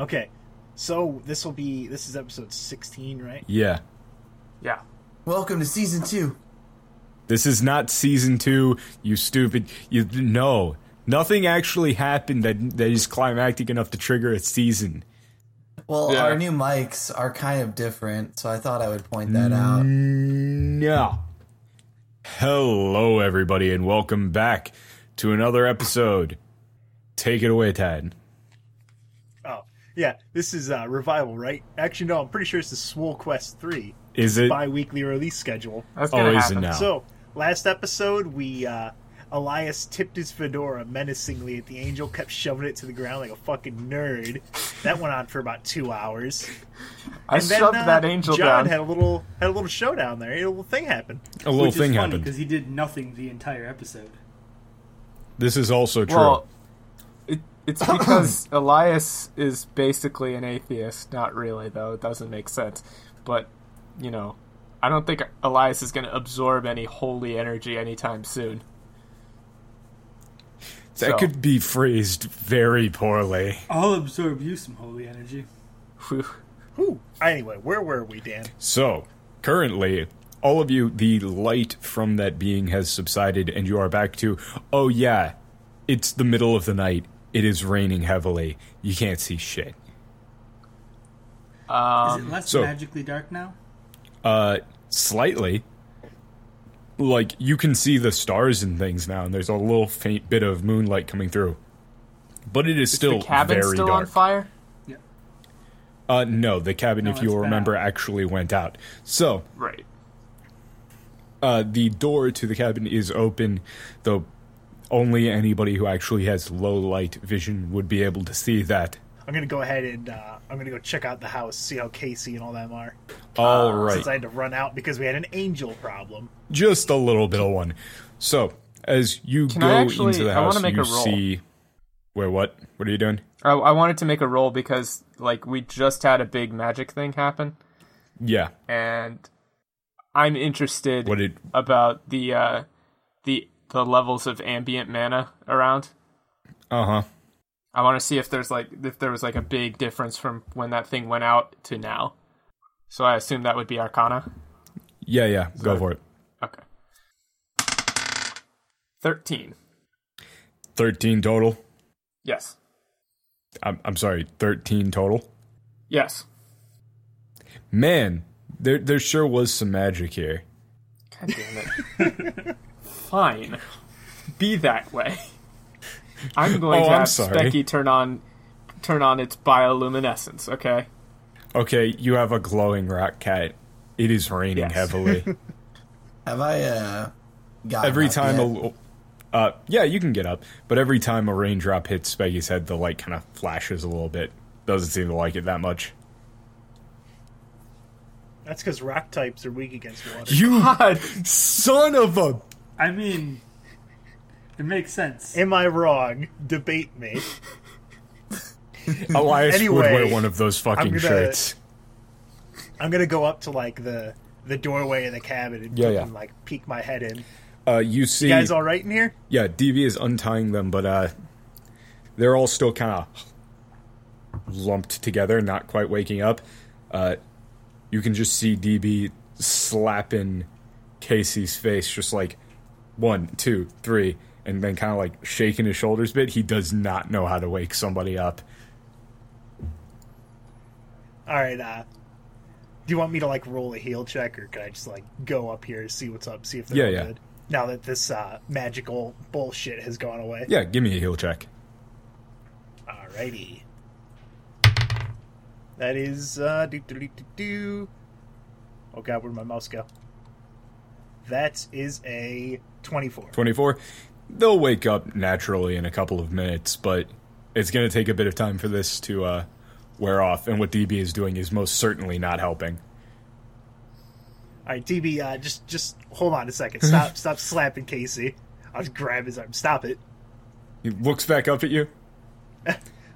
Okay, so this will be this is episode sixteen, right? Yeah. Yeah. Welcome to season two. This is not season two, you stupid. You no, nothing actually happened that that is climactic enough to trigger a season. Well, Yeah. our new mics are kind of different, so I thought I would point that out. No. Hello, everybody, and welcome back to another episode. Take it away, Tad. Yeah. This is uh, revival, right? Actually, no. I'm pretty sure it's the Swole Quest three Is it? bi-weekly release schedule. That's Oh, gonna is happen. now? So last episode, we uh, Elias tipped his fedora menacingly at the angel, kept shoving it to the ground like a fucking nerd. That went on for about two hours. I And then, shoved uh, that angel John down. had a little had a little showdown there. A little thing happened. A little Which thing is funny happened. because he did nothing the entire episode. This is also true. Well, it, it's because Elias is basically an atheist. Not really, though. It doesn't make sense. But, you know, I don't think Elias is going to absorb any holy energy anytime soon. that so- could be phrased very poorly. I'll absorb you some holy energy. Whew. Whew. Anyway, where were we, Dan? So, currently, all of you, the light from that being has subsided, and you are back to, oh yeah, it's the middle of the night. It is raining heavily. You can't see shit. Is Um, it less so- magically dark now? Uh, slightly. Like, you can see the stars and things now, and there's a little faint bit of moonlight coming through. But it is is still the cabin very still dark. on fire? Uh, no, the cabin, No, if you it's remember, bad. actually went out. So, Right. uh, the door to the cabin is open, though only anybody who actually has low light vision would be able to see that. I'm gonna go ahead and uh, I'm gonna go check out the house, see how Casey and all them are. All right, Since I had to run out because we had an angel problem. just a little bit of one. So, as you Can go I actually- into the I wanna house, make you a roll. see. Wait, what? What are you doing? I, I wanted to make a roll because, like, we just had a big magic thing happen, Yeah. and I'm interested What did? about the uh, the the levels of ambient mana around. Uh huh. I want to see if there's like if there was like a big difference from when that thing went out to now. So I assume that would be Arcana. Yeah, yeah. Go for it. Okay. Thirteen. Thirteen total. Yes. I'm, I'm sorry. Thirteen total. Yes. Man, there there sure was some magic here. God damn it. Fine. Be that way. I'm going Oh, to I'm have sorry. Specky turn on turn on its bioluminescence, okay? Okay, you have a glowing rock cat. It is raining Yes. heavily. Have I uh got every up time yet? a l- uh yeah you can get up but every time a raindrop hits Specky's head the light kind of flashes a little bit doesn't seem to like it that much That's because rock types are weak against water. you God. son of a I mean, it makes sense. Am I wrong? Debate me. Elias would wear one of those fucking I'm gonna- shirts I'm gonna go up to like the the doorway of the cabin and Yeah, fucking, yeah. like peek my head in. uh you see You guys all right in here? yeah DB is untying them but uh they're all still kind of lumped together not quite waking up uh you can just see DB slapping Casey's face just like one, two, three, and then kind of like shaking his shoulders a bit. He does not know how to wake somebody up. All right. Uh, do you want me to like roll a heal check, or can I just like go up here and see what's up, see if they're Yeah, yeah. good? Now that this uh, magical bullshit has gone away. Yeah, give me a heal check. Alrighty. That is uh do do do do do. Oh god, where'd my mouse go? That is a twenty-four. 24. They'll wake up naturally in a couple of minutes, but it's going to take a bit of time for this to uh, wear off. And what DB is doing is most certainly not helping. All right, DB, uh, just just hold on a second. Stop stop slapping Casey. I'll just grab his arm. Stop it. He looks back up at you.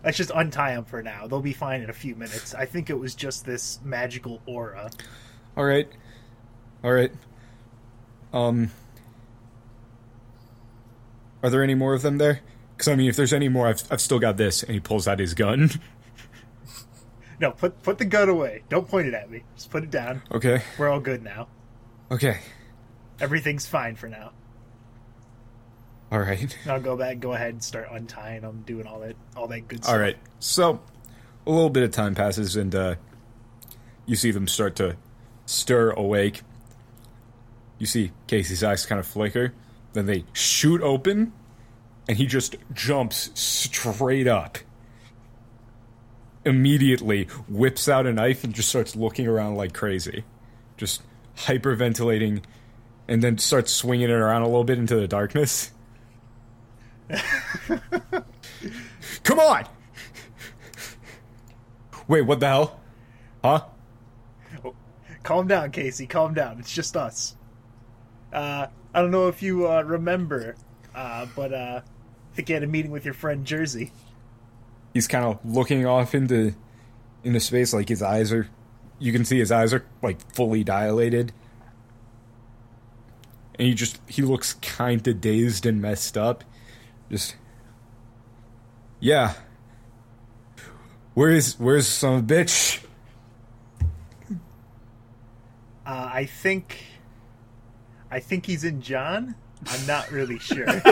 Let's just untie him for now. They'll be fine in a few minutes. I think it was just this magical aura. All right. All right. Um. Are there any more of them there? Because I mean, if there's any more, I've I've still got this. And he pulls out his gun. No, put put the gun away. Don't point it at me. Just put it down. Okay. We're all good now. Okay. Everything's fine for now. All right. I'll go back, go ahead, and start untying them, doing all that, all that good stuff. All right. So, a little bit of time passes, and uh, you see them start to stir awake. You see Casey's eyes kind of flicker. Then they shoot open, and he just jumps straight up. Immediately whips out a knife and just starts looking around like crazy. Just hyperventilating, and then starts swinging it around a little bit into the darkness. Come on! Wait, what the hell? Huh? Calm down, Casey. Calm down. It's just us. Uh, I don't know if you uh, remember, uh, but uh, I think you had a meeting with your friend Jersey. He's kind of looking off into into space, like his eyes are. You can see his eyes are like fully dilated, and he just he looks kind of dazed and messed up. Just yeah. Where's where's some bitch? Uh, I think, I think he's in John. I'm not really sure.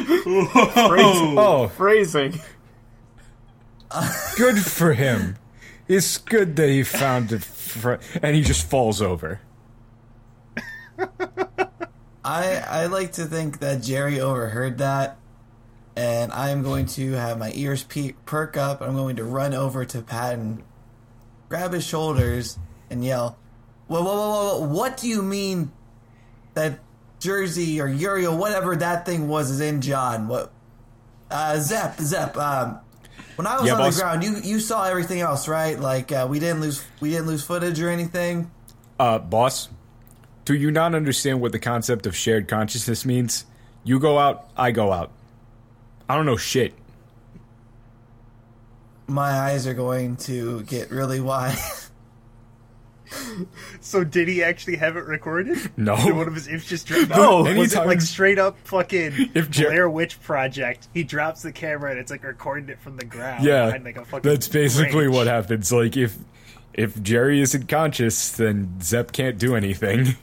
Oh, Phrasing. good for him. It's good that he found it, fr- and he just falls over. I I like to think that Jerry overheard that, and I am going to have my ears pe- perk up. I'm going to run over to Patton, grab his shoulders, and yell, "Whoa, whoa, whoa, whoa! whoa, What do you mean that Jersey or Uriel, whatever that thing was, is in John? What? Uh, Zep, Zep. Um, when I was Yeah, on boss. the ground, you you saw everything else, right? Like uh, we didn't lose we didn't lose footage or anything. Uh, boss, do you not understand what the concept of shared consciousness means? You go out, I go out. I don't know shit. My eyes are going to get really wide. so did he actually have it recorded? No. Did one of his ifs just dropped? No, was it like straight up fucking If Jer- Blair Witch Project? He drops the camera and it's like recording it from the ground. Yeah, behind, like a fucking that's basically branch. what happens. Like if if Jerry isn't conscious, then Zepp can't do anything.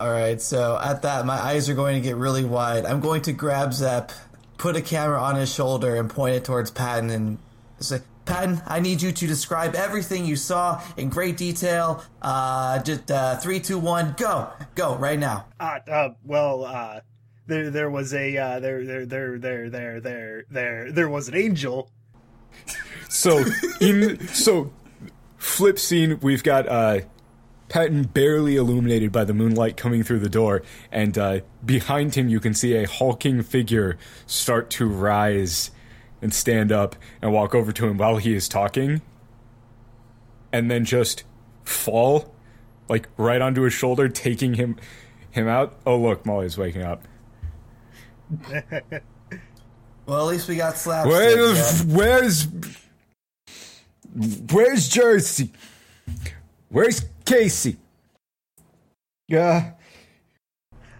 All right, so at that, my eyes are going to get really wide. I'm going to grab Zepp, put a camera on his shoulder, and point it towards Patton and say, Patton, I need you to describe everything you saw in great detail. Uh, just uh, three, two, one, go, go right now. Uh, uh, well, uh, there there was a uh, there there there there there there there there was an angel. So in so flip scene, we've got uh Patton barely illuminated by the moonlight coming through the door, and uh, behind him you can see a hulking figure start to rise and stand up and walk over to him while he is talking, and then just fall, like right onto his shoulder, taking him him out. Oh look, Molly's waking up. Well, at least we got slapped Where's Zep. where's where's Jersey? Where's Casey? Yeah.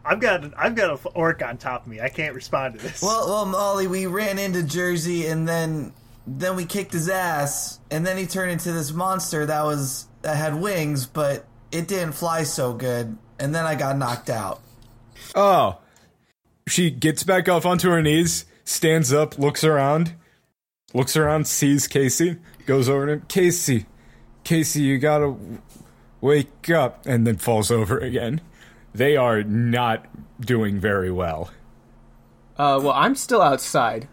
I've got I've got a orc on top of me. I can't respond to this. Well, well, Molly, we ran into Jersey, and then then we kicked his ass, and then he turned into this monster that was that had wings, but it didn't fly so good, and then I got knocked out. Oh. She gets back up onto her knees, stands up, looks around, looks around, sees Casey, goes over to him. Casey, Casey, you gotta wake up, and then falls over again. They are not doing very well. Uh, well, I'm still outside.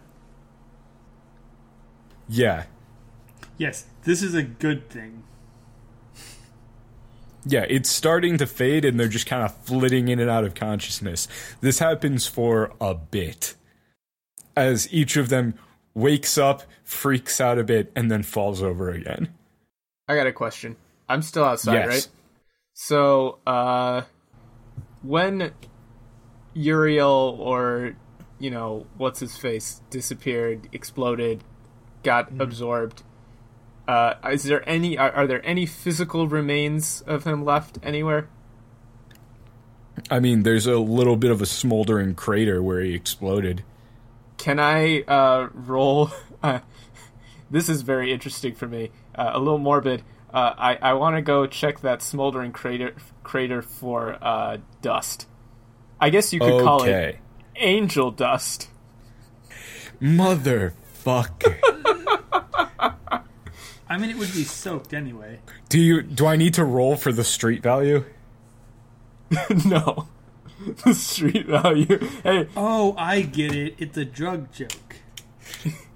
Yeah. Yes, this is a good thing. Yeah, it's starting to fade and they're just kind of flitting in and out of consciousness. This happens for a bit. As each of them wakes up, freaks out a bit, and then falls over again. I got a question. I'm still outside, Yes. right? So, uh, when Uriel or, you know, what's his face disappeared, exploded, got absorbed, uh, is there any, are, are there any physical remains of him left anywhere? I mean, there's a little bit of a smoldering crater where he exploded. Can I, uh, roll, uh, this is very interesting for me. Uh, a little morbid. Uh, I I want to go check that smoldering crater crater for uh, dust. I guess you could call it angel dust. Motherfucker. I mean, it would be soaked anyway. do you do I need to roll for the street value? no, the street value. Hey, Oh, I get it. It's a drug joke.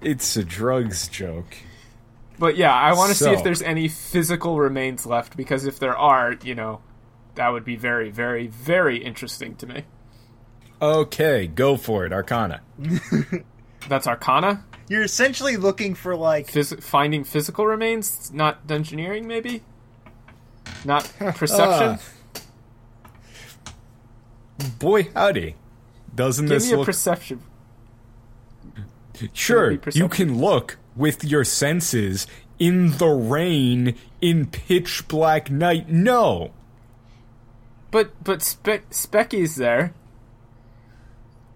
It's a drugs joke. but yeah, I want to see if there's any physical remains left because if there are, you know, that would be very, very, very interesting to me. Okay, go for it, Arcana. That's Arcana. You're essentially looking for like Phys- finding physical remains, not engineering, maybe. Not uh. perception. Boy, howdy. Doesn't Give this me a perception. Sure, perception? you can look with your senses in the rain in pitch black night. No. But but Spe- Specky's there.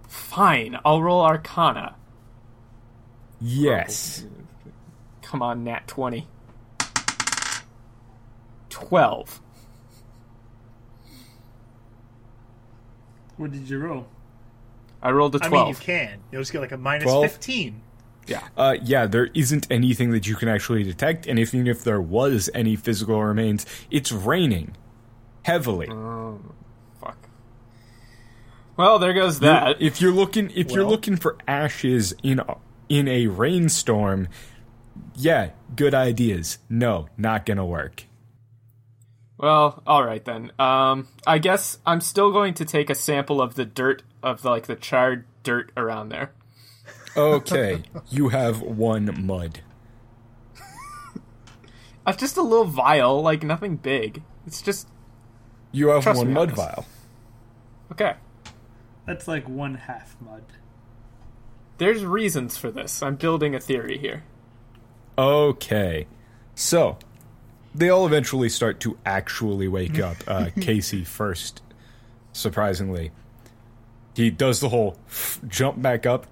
Fine, I'll roll Arcana. Yes. Come on, Nat twenty. Twelve. What did you roll? I rolled a twelve. I mean, you can. You'll just get like a minus 12? fifteen. Yeah. Uh, yeah, there isn't anything that you can actually detect, and if, even if there was any physical remains, it's raining heavily. Fuck. Well, there goes that. If you're looking, if you're looking for ashes in a, in a rainstorm, yeah, good ideas. No, not gonna work. Well, all right then. Um, I guess I'm still going to take a sample of the dirt of like the charred dirt around there. Okay, you have one mud. Uh, just a little vial, like nothing big. It's just You have Trust one me mud this. vial. okay. That's like one half mud. There's reasons for this. I'm building a theory here. Okay. So, they all eventually start to actually wake up. Uh, Casey first, surprisingly. He does the whole f- jump back up,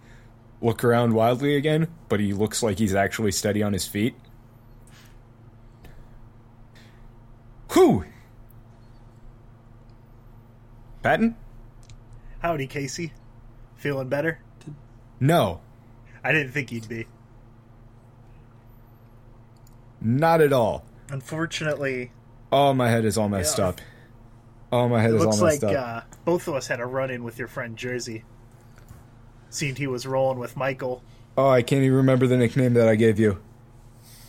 look around wildly again, but he looks like he's actually steady on his feet. Whew! Patton? Howdy, Casey. Feeling better? No, I didn't think you'd be. not at all. Unfortunately, Oh, my head is all messed Yeah. up. Oh, my head is all messed like up. Looks uh, like both of us had a run-in with your friend Jersey. Seemed he was rolling with Michael. Oh, I can't even remember the nickname that I gave you.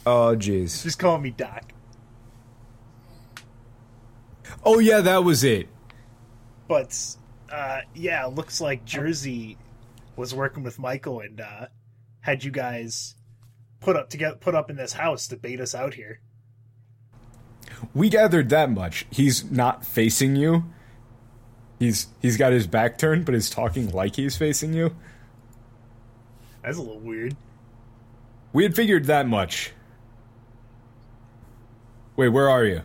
Oh, jeez. Just call me Doc. Oh, yeah, that was it. But uh, yeah, looks like Jersey was working with Michael and uh, had you guys put up together, put up in this house to bait us out here. We gathered that much. He's not facing you. He's he's got his back turned, but is talking like he's facing you. That's a little weird. We had figured that much. Wait, where are you?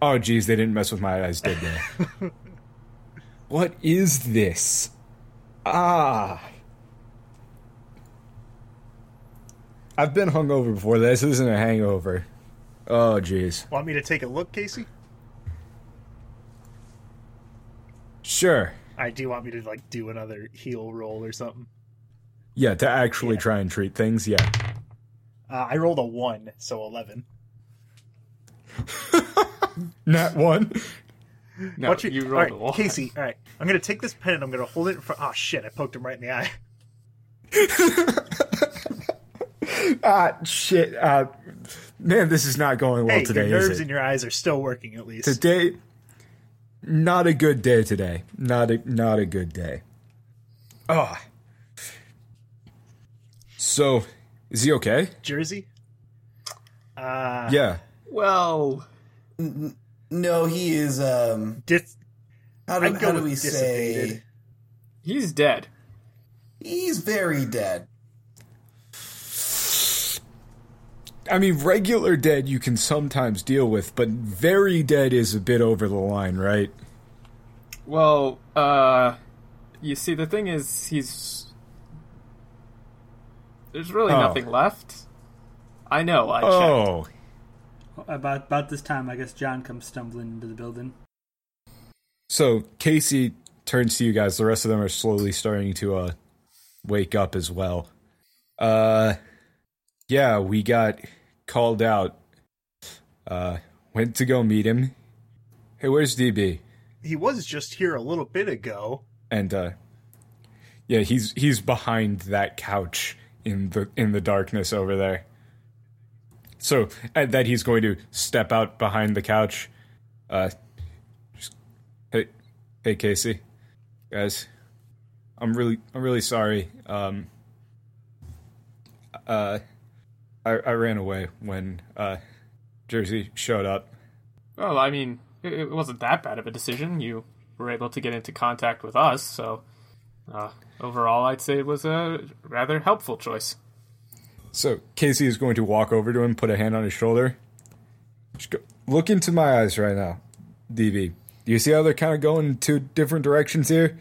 Oh, geez, they didn't mess with my eyes, did they? what is this? Ah. I've been hungover before. This isn't a hangover. Oh, jeez. Want me to take a look, Casey? Sure. Right, do want me to like do another heal roll or something? Yeah, to actually try and treat things, yeah. Uh, I rolled a one, so eleven. Nat one. No, Watch your- you all rolled right, a one. Casey. All right, I'm gonna take this pen and I'm gonna hold it in front. Oh shit! I poked him right in the eye. Ah, shit. Uh, man, this is not going well hey, today, your is nerves it? in your eyes are still working at least. Today, not a good day today. Not a not a good day. Ah. So, is he okay? Jersey. Uh, Yeah. Well, No, he is. Um, dis- how do, how do we say? he's dead. He's very dead. I mean, regular dead you can sometimes deal with, but very dead is a bit over the line, right? Well, uh, you see, the thing is, he's there's really Oh. nothing left. I know. I checked. Oh, About about this time, I guess John comes stumbling into the building. so Casey turns to you guys. The rest of them are slowly starting to uh wake up as well. Uh, yeah, we got called out. Uh, went to go meet him. Hey, where's DB? He was just here a little bit ago. and uh yeah he's he's behind that couch in the in the darkness over there so uh, that he's going to step out behind the couch uh just, hey hey casey guys i'm really i'm really sorry um uh i i ran away when uh jersey showed up Well, I mean, it, it wasn't that bad of a decision. You were able to get into contact with us, so uh, overall, I'd say it was a rather helpful choice. So Casey is going to walk over to him, put a hand on his shoulder. Just go, look into my eyes right now, DB. Do you see how they're kind of going in two different directions here?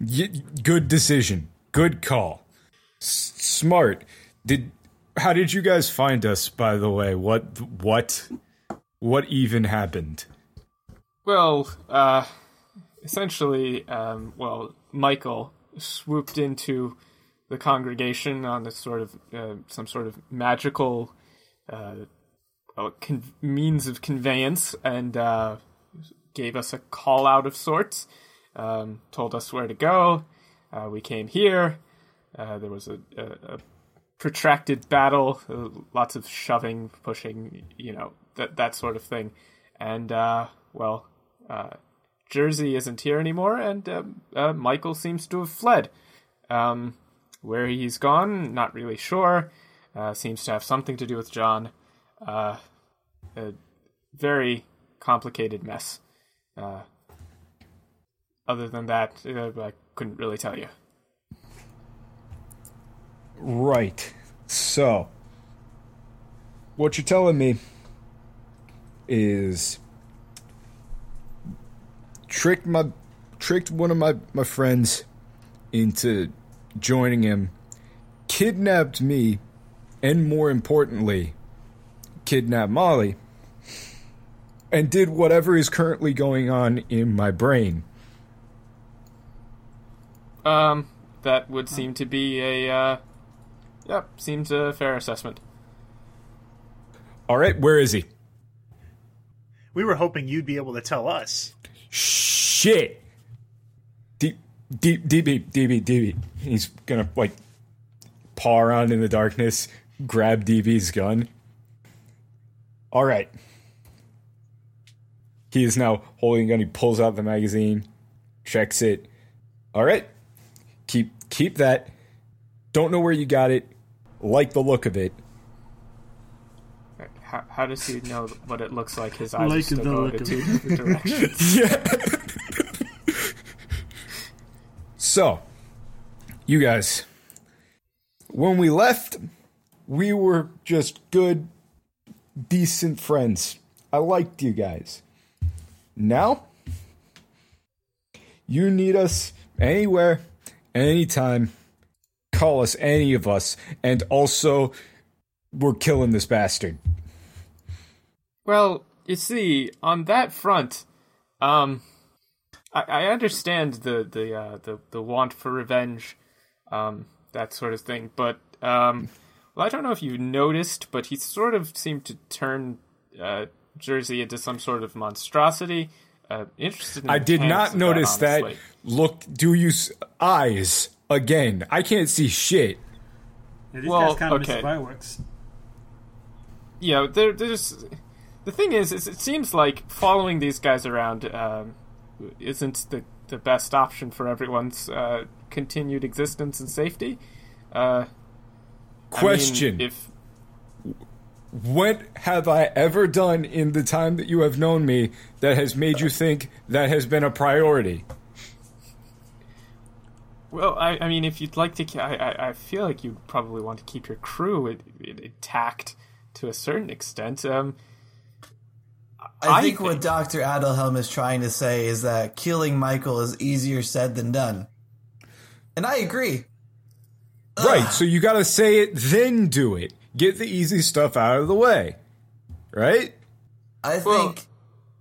Y- good decision. Good call. S- smart. Did how did you guys find us? By the way, what what what even happened? Well, uh, essentially, um, well, Michael swooped into the congregation on a sort of uh, some sort of magical uh, con- means of conveyance and uh, gave us a call out of sorts. Um, told us where to go. Uh, we came here. Uh, there was a, a, a protracted battle, uh, lots of shoving, pushing, you know, that that sort of thing. And well, Jersey isn't here anymore, and Michael seems to have fled. Um, where he's gone, not really sure. Uh, seems to have something to do with John. Uh, a very complicated mess. Uh, other than that, uh, I couldn't really tell you. Right. So, what you're telling me is tricked my tricked one of my my friends into joining him, kidnapped me, and more importantly, kidnapped Molly, and did whatever is currently going on in my brain. Um, that would seem to be a, uh, yep, seems a fair assessment. All right, where is he? We were hoping you'd be able to tell us. shit. D, D, DB, DB, DB. He's gonna like paw around in the darkness, grab DB's gun. All right. He is now holding a gun. He pulls out the magazine, checks it. All right. Keep keep that. Don't know where you got it. Like the look of it. How, how does he know what it looks like? His eyes Like are still the going look in of two it. different directions. Yeah. So, you guys, when we left, we were just good, decent friends. I liked you guys. Now, you need us anywhere, anytime. Call us, any of us, and also, we're killing this bastard. Well, you see, on that front, um, I, I understand the the uh, the the want for revenge, um, that sort of thing. But um, well, I don't know if you noticed, but he sort of seemed to turn uh, Jersey into some sort of monstrosity. Uh, interested. In I did not notice that. honestly. Look, do you s- eyes again? I can't see shit. Yeah, these Well, guys kind of okay. miss fireworks. you know, there, there's the thing is, is, it seems like following these guys around um, isn't the the best option for everyone's uh, continued existence and safety. Uh, I mean, Question: if What have I ever done in the time that you have known me that has made you think that has been a priority? well, I, I mean, if you'd like to, I, I, feel like you probably want to keep your crew intact to a certain extent. Um, I, I think, what Dr. Adelhelm is trying to say is that killing Michael is easier said than done. And I agree. Right. So you got to say it, then do it. get the easy stuff out of the way, right? I think Well-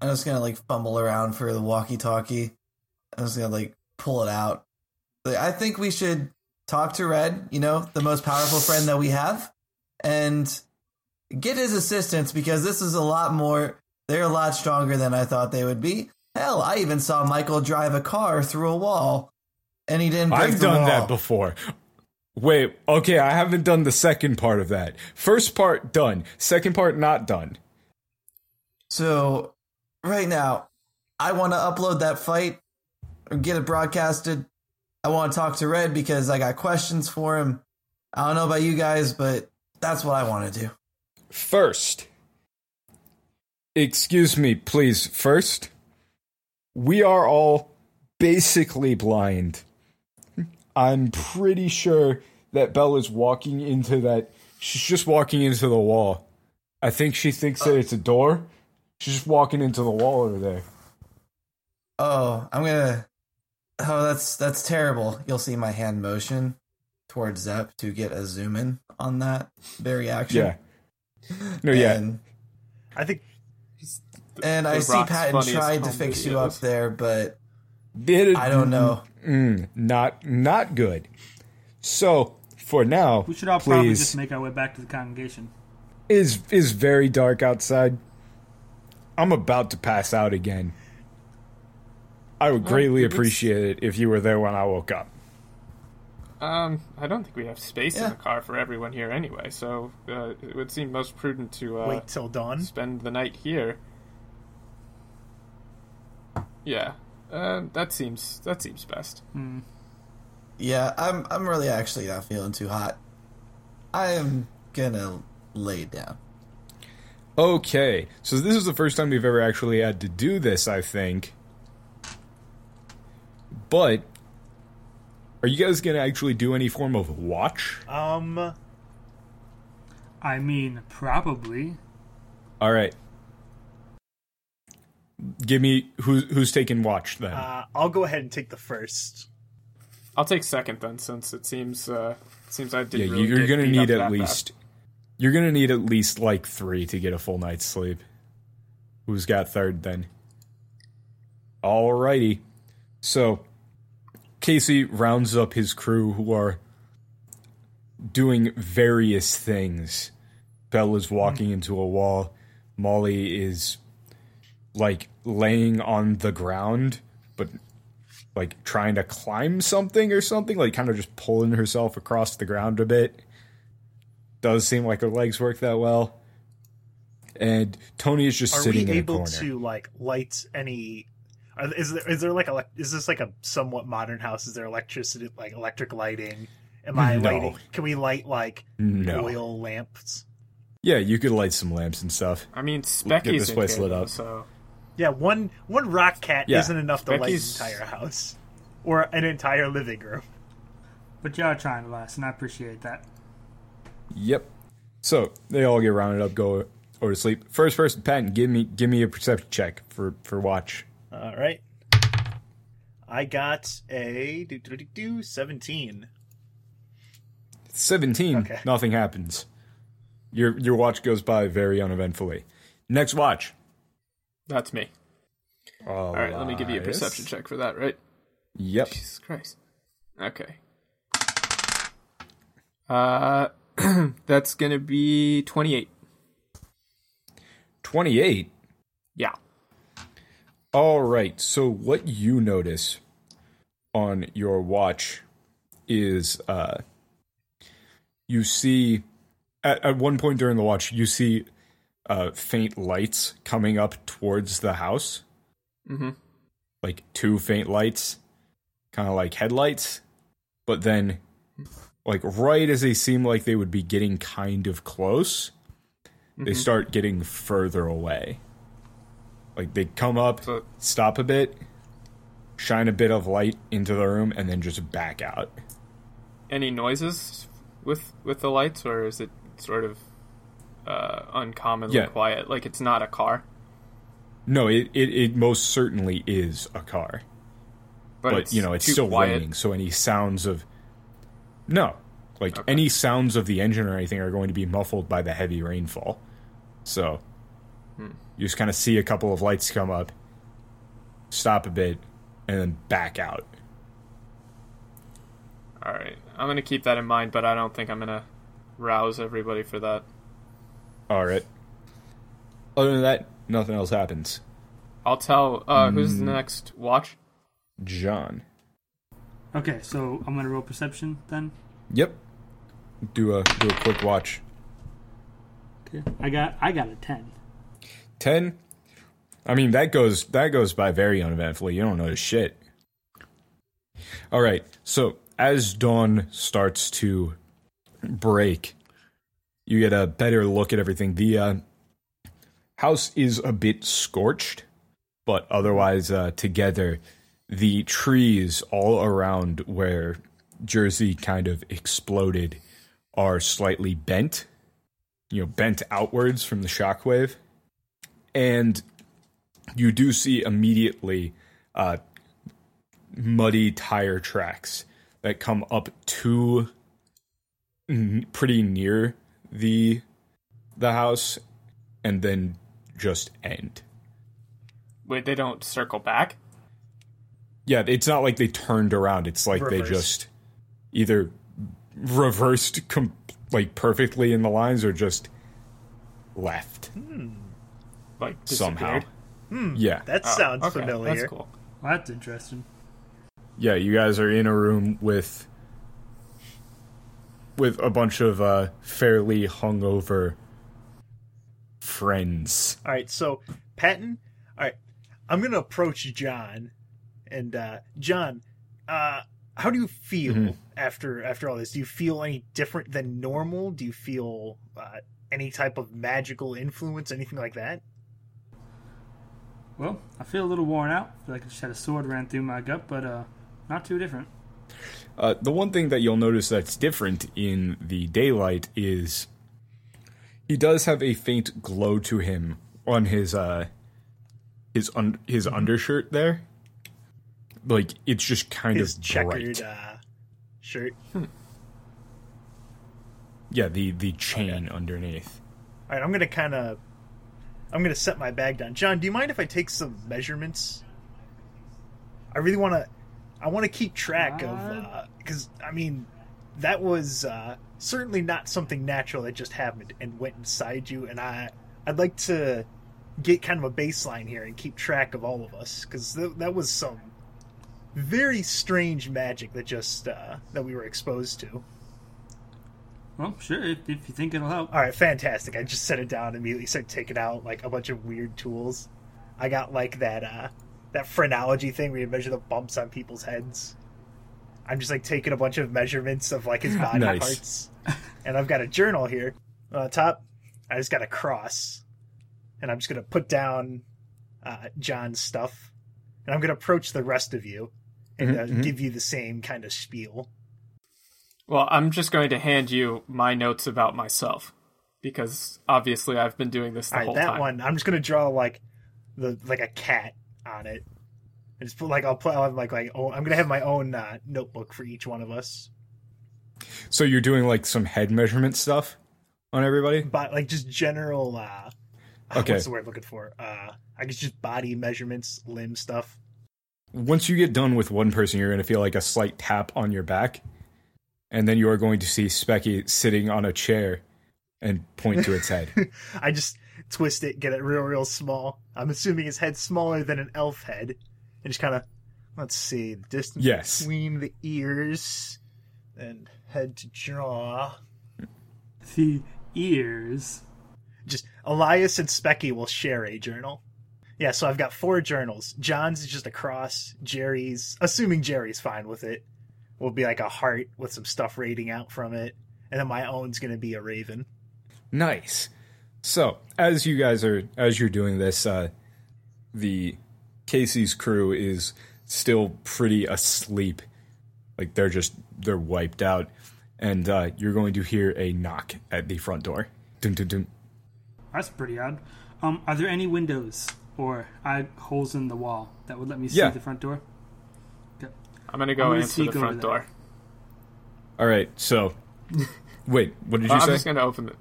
I'm just gonna like fumble around for the walkie-talkie. I'm just gonna like pull it out. Like, I think we should talk to Red, you know, the most powerful friend that we have, and get his assistance because this is a lot more. They're a lot stronger than I thought they would be. Hell, I even saw Michael drive a car through a wall, and he didn't. I've done wall. that before. Wait, okay, I haven't done the second part of that. First part done, second part not done. So, right now, I want to upload that fight or get it broadcasted. I want to talk to Red because I got questions for him. I don't know about you guys, but that's what I want to do. First, excuse me, please. First, we are all basically blind. I'm pretty sure that Bella's walking into that. She's just walking into the wall. I think she thinks that it's a door. She's just walking into the wall over there. Oh, I'm gonna. Oh, that's that's terrible. You'll see my hand motion towards Zep to get a zoom in on that very action. Yeah. No, yeah. And, I think and I see Rock's Patton funniest tried to home fix you up there, but It- I don't know. Mm, not not good. So for now, We should all probably just make our way back to the congregation. is is very dark outside. I'm about to pass out again. I would greatly it's- appreciate it if you were there when I woke up. Um, I don't think we have space Yeah. in the car for everyone here anyway, so uh, it would seem most prudent to uh, wait till dawn. spend the night here. Yeah, uh, that seems that seems best. Yeah, I'm I'm really actually not feeling too hot. I am gonna lay down. Okay, so this is the first time we've ever actually had to do this, I think. But are you guys going to actually do any form of watch? Um, I mean, probably. All right. Give me who who's taking watch then. uh, I'll go ahead and take the first. I'll take second then, since it seems uh, it seems I didn't. really you're get going to beat need that at bad. least you're going to need at least like 3 to get a full night's sleep. Who's got third then? Alrighty. So Casey rounds up his crew who are doing various things. Bella's walking into a wall. Molly is like laying on the ground, but like trying to climb something or something, like kind of just pulling herself across the ground a bit. Does seem like her legs work that well. And Tony is just Are sitting we in a able corner. to like light any? Are, is there is there like a is this like a somewhat modern house? Is there electricity like electric lighting? Am I No. lighting? Can we light like No. oil lamps? Yeah, you could light some lamps and stuff. I mean, Specky's this in place here, lit up. So Yeah, one one rock cat Yeah. isn't enough to light an entire house or an entire living room. But y'all are trying to last, and I appreciate that. Yep. So they all get rounded up, go over to sleep. First person, Patton, give me give me a perception check for for watch. All right. I got a do, do, do, do, 17. Seventeen. Okay. Nothing happens. Your your watch goes by very uneventfully. Next watch. That's me. All right, let me give you a perception check for that. Right? Yep. Jesus Christ. Okay. Uh, that's gonna be twenty-eight. Twenty eight. Yeah. All right. So what you notice on your watch is uh you see at, at one point during the watch you see uh faint lights coming up towards the house. Mhm. Like two faint lights, kind of like headlights, but then like right as they seem like they would be getting kind of close, they start getting further away. Like they come up, So- stop a bit, shine a bit of light into the room, and then just back out. Any noises with with the lights, or is it sort of uh, uncommonly Yeah. quiet? Like it's not a car, No, it, it, it most certainly is a car. but, But, you know, it's still quiet. raining, so any sounds of. No. Like Okay. any sounds of the engine or anything are going to be muffled by the heavy rainfall. So you just kind of see a couple of lights come up, stop a bit, and then back out. All right, I'm gonna keep that in mind, but I don't think I'm gonna rouse everybody for that. All right. Other than that, nothing else happens. I'll tell. Uh, who's the next watch? John. Okay, so I'm gonna roll perception then. Yep. Do a do a quick watch. Okay. I got I got a ten. Ten. I mean that goes that goes by very uneventfully. You don't notice shit. All right. So as dawn starts to break, you get a better look at everything. The uh, house is a bit scorched, but otherwise uh, together. The trees all around where Jersey kind of exploded are slightly bent, you know, bent outwards from the shockwave and you do see immediately uh, muddy tire tracks that come up to pretty near the the house and then just end. Wait, they don't circle back. Yeah, it's not like they turned around. It's like they just either reversed com- like perfectly in the lines or just left hmm. Like somehow. disappeared? Hmm. Yeah. That Oh, sounds okay, familiar. That's cool. Well, that's interesting. Yeah, you guys are in a room with with a bunch of uh, fairly hungover friends. All right, so Patton. All right, I'm gonna approach John, and uh, John, uh, how do you feel Mhm. after after all this? Do you feel any different than normal? Do you feel uh, any type of magical influence, anything like that? Well, I feel a little worn out. I feel like I just had a sword ran through my gut, but uh, not too different. Uh, the one thing that you'll notice that's different in the daylight is he does have a faint glow to him on his uh, his un- his undershirt there. Like it's just kind His of checkered bright. uh, shirt. Yeah, the the chain underneath. All right, I'm gonna kind of, I'm gonna set my bag down. John, do you mind if I take some measurements? I really want to, I want to keep track of, because I mean, that was uh, certainly not something natural that just happened and went inside you, and I, I'd like to get kind of a baseline here and keep track of all of us, because th- that was some very strange magic that just uh, that we were exposed to. Well, sure, if, if you think it'll help. All right, fantastic. I just set it down and immediately started taking out like a bunch of weird tools. I got like that uh that phrenology thing where you measure the bumps on people's heads. I'm just like taking a bunch of measurements of like his body Nice. parts. And I've got a journal here. On the top, I just got a cross. And I'm just gonna put down uh, John's stuff. And I'm gonna approach the rest of you and Mhm, uh, mhm. give you the same kind of spiel. Well, I'm just going to hand you my notes about myself because obviously I've been doing this the All right, whole that time. one. I'm just gonna draw like the like a cat on it. And just put like I'll put I'll have like like oh I'm gonna have my own uh, notebook for each one of us, So you're doing like some head measurement stuff on everybody? but like just general. uh Okay. What's the word I'm looking for? Uh I guess just body measurements, limb stuff. Once you get done with one person, you're going to feel like a slight tap on your back, and then you are going to see Specky sitting on a chair and point to its head. I just twist it, get it real real small. I'm assuming his head's smaller than an elf head, and just kind of let's see the distance Yes. between the ears and head to jaw. The ears. just Elias and Specky will share a journal. Yeah, so I've got four journals. John's is just a cross. Jerry's, assuming Jerry's fine with it, will be like a heart with some stuff rating out from it, and then my own's gonna be a raven. Nice. So, as you guys are as you're doing this, uh the Casey's crew is still pretty asleep. Like they're just they're wiped out. And uh you're going to hear a knock at the front door. Dun, dun, dun. That's pretty odd. Um, are there any windows or eye holes in the wall that would let me see Yeah. the front door? Okay. I'm going to go I'm gonna answer the front door. All right. So, Wait, what did you say? I'm just gonna open it.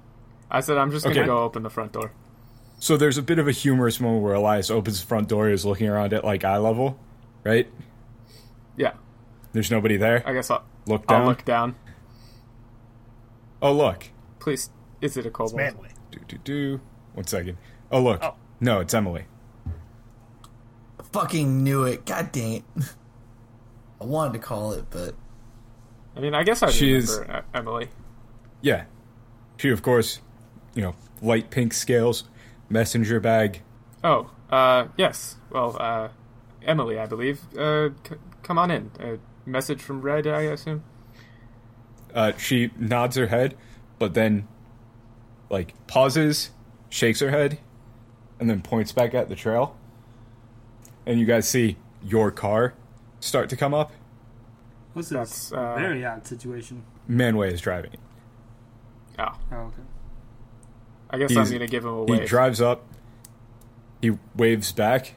I said I'm just gonna Okay. go open the front door. So there's a bit of a humorous moment where Elias opens the front door, is looking around at like eye level, right? Yeah, There's nobody there. I guess I'll, Look down. I'll look down. Oh look. Please, is it a kobold? Manly. Do do do. One second. Oh look. Oh. No, it's Emily. Fucking knew it. God dang it. I wanted to call it, but I mean, I guess I She remember uh, Emily. Yeah. She of course, you know, light pink scales, messenger bag. Oh, uh, yes. Well, uh, Emily, I believe. Uh, c- come on in. A message from Red, I assume. Uh, she nods her head, but then, like, pauses, shakes her head, and then points back at the trail. And you guys see your car start to come up. What's That's, this? uh, very odd situation. Manway is driving. it. Oh, Oh, okay. I guess He's- I'm gonna give him a He drives up. He waves back.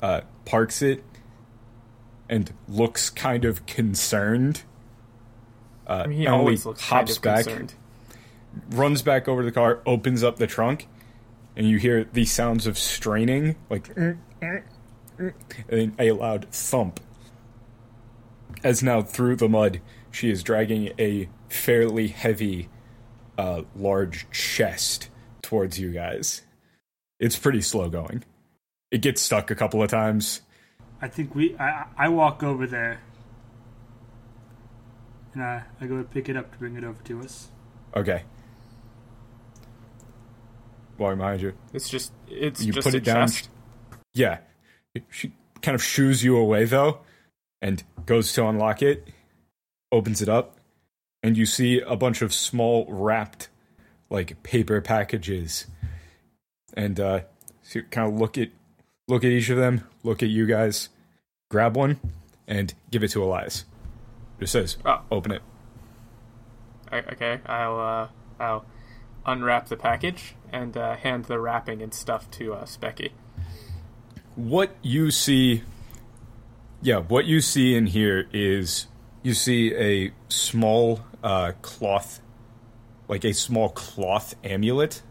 Uh, parks it, and looks kind of concerned. Uh, I mean, he always looks kind hops of back, concerned. runs back over to the car, opens up the trunk, and you hear these sounds of straining, like, "Mm, mm, mm," and a loud thump. As now through the mud, she is dragging a fairly heavy, uh, large chest towards you guys. It's pretty slow going. It gets stuck a couple of times. I think we. I I walk over there, and I I go to pick it up to bring it over to us. Okay. Walking behind you. It's just, it's you just put a it down. chest. Yeah. She kind of shoos you away though, and goes to unlock it, opens it up, and you see a bunch of small wrapped, like paper packages. And uh, so you kind of look at look at each of them, look at you guys, grab one, and give it to Elias. Just says, Oh. "Open it." Okay, I'll, uh, I'll unwrap the package and uh, hand the wrapping and stuff to uh, Specky. what you see yeah what you see in here is you see a small uh, cloth like a small cloth amulet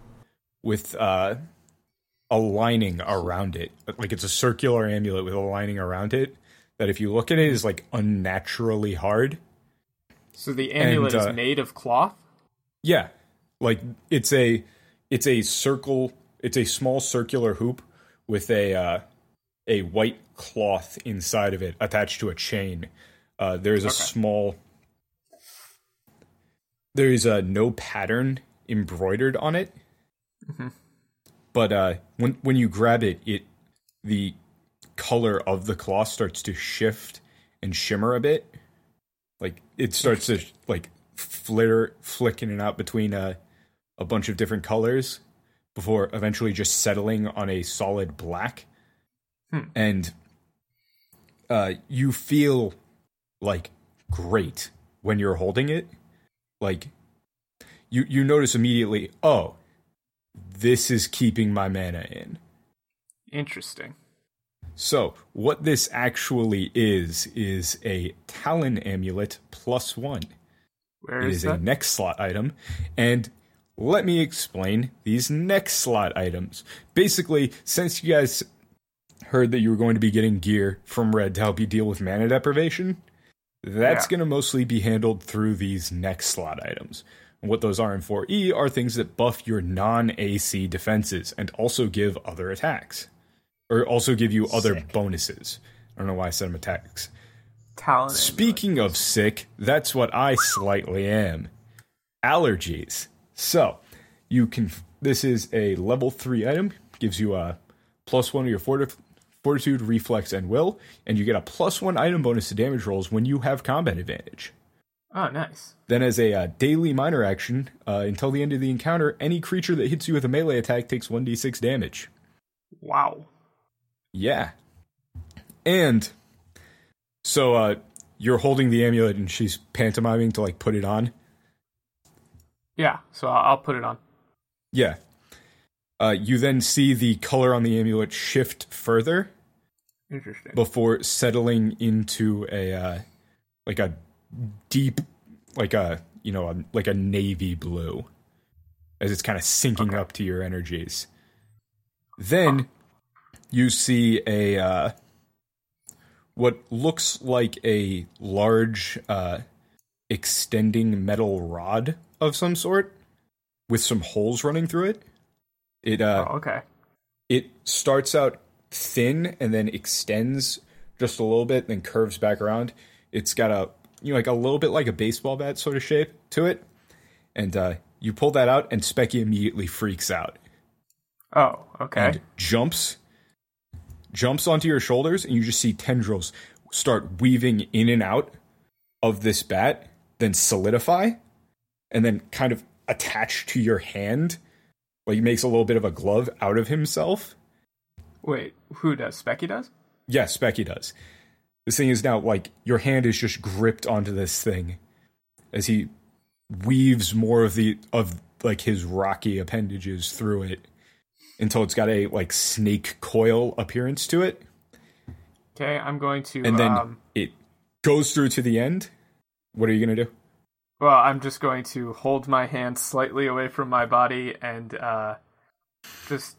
with uh, a lining around it like it's a circular amulet with a lining around it that if you look at it is like unnaturally hard So the amulet And, uh, is made of cloth? Yeah, like it's a it's a circle. It's a small circular hoop with a uh, a white cloth inside of it attached to a chain. Uh, there is a small. There is a no pattern embroidered on it, but uh, when when you grab it, it the color of the cloth starts to shift and shimmer a bit. Like it starts to like flitter flick in and out between a, a bunch of different colors before eventually just settling on a solid black. And uh, you feel like great when you're holding it like you you notice immediately oh this is keeping my mana in Interesting. so, what this actually is, is a Talon Amulet plus one. Where It is is a that? neck slot item. And let me explain these neck slot items. Basically, since you guys heard that you were going to be getting gear from Red to help you deal with mana deprivation, that's Yeah. going to mostly be handled through these neck slot items. And what those are in 4E are things that buff your non AC defenses and also give other attacks. Or also give you other Sick. bonuses. I don't know why I said them attacks. Talon. Speaking of sick, that's what I slightly am. Allergies. So, you can. This is a level 3 item, gives you a plus 1 to your forti- fortitude, reflex, and will, and you get a plus 1 item bonus to damage rolls when you have combat advantage. Oh, nice. Then, as a uh, daily minor action, uh, until the end of the encounter, any creature that hits you with a melee attack takes 1d6 damage. Wow. Yeah. And so uh you're holding the amulet and she's pantomiming to like put it on. Yeah, so I'll put it on. Yeah. Uh you then see the color on the amulet shift further Interesting. before settling into a uh like a deep like a you know, a, like a navy blue as it's kind of sinking up to your energies. Then you see a uh, what looks like a large uh, extending metal rod of some sort with some holes running through it. It uh, Oh, okay. it starts out thin and then extends just a little bit, then curves back around. It's got a you know like a little bit like a baseball bat sort of shape to it, and uh, you pull that out, and Specky immediately freaks out Oh, okay. and jumps jumps onto your shoulders, and you just see tendrils start weaving in and out of this bat, then solidify, and then kind of attach to your hand. Like he makes a little bit of a glove out of himself. Wait, who does? Specky does? Yes, Specky does. This thing is now like your hand is just gripped onto this thing as he weaves more of the of like his rocky appendages through it until it's got a like snake coil appearance to it, Okay, I'm going to. and then um, it goes through to the end. What are you gonna do? Well, I'm just going to hold my hand slightly away from my body and uh, just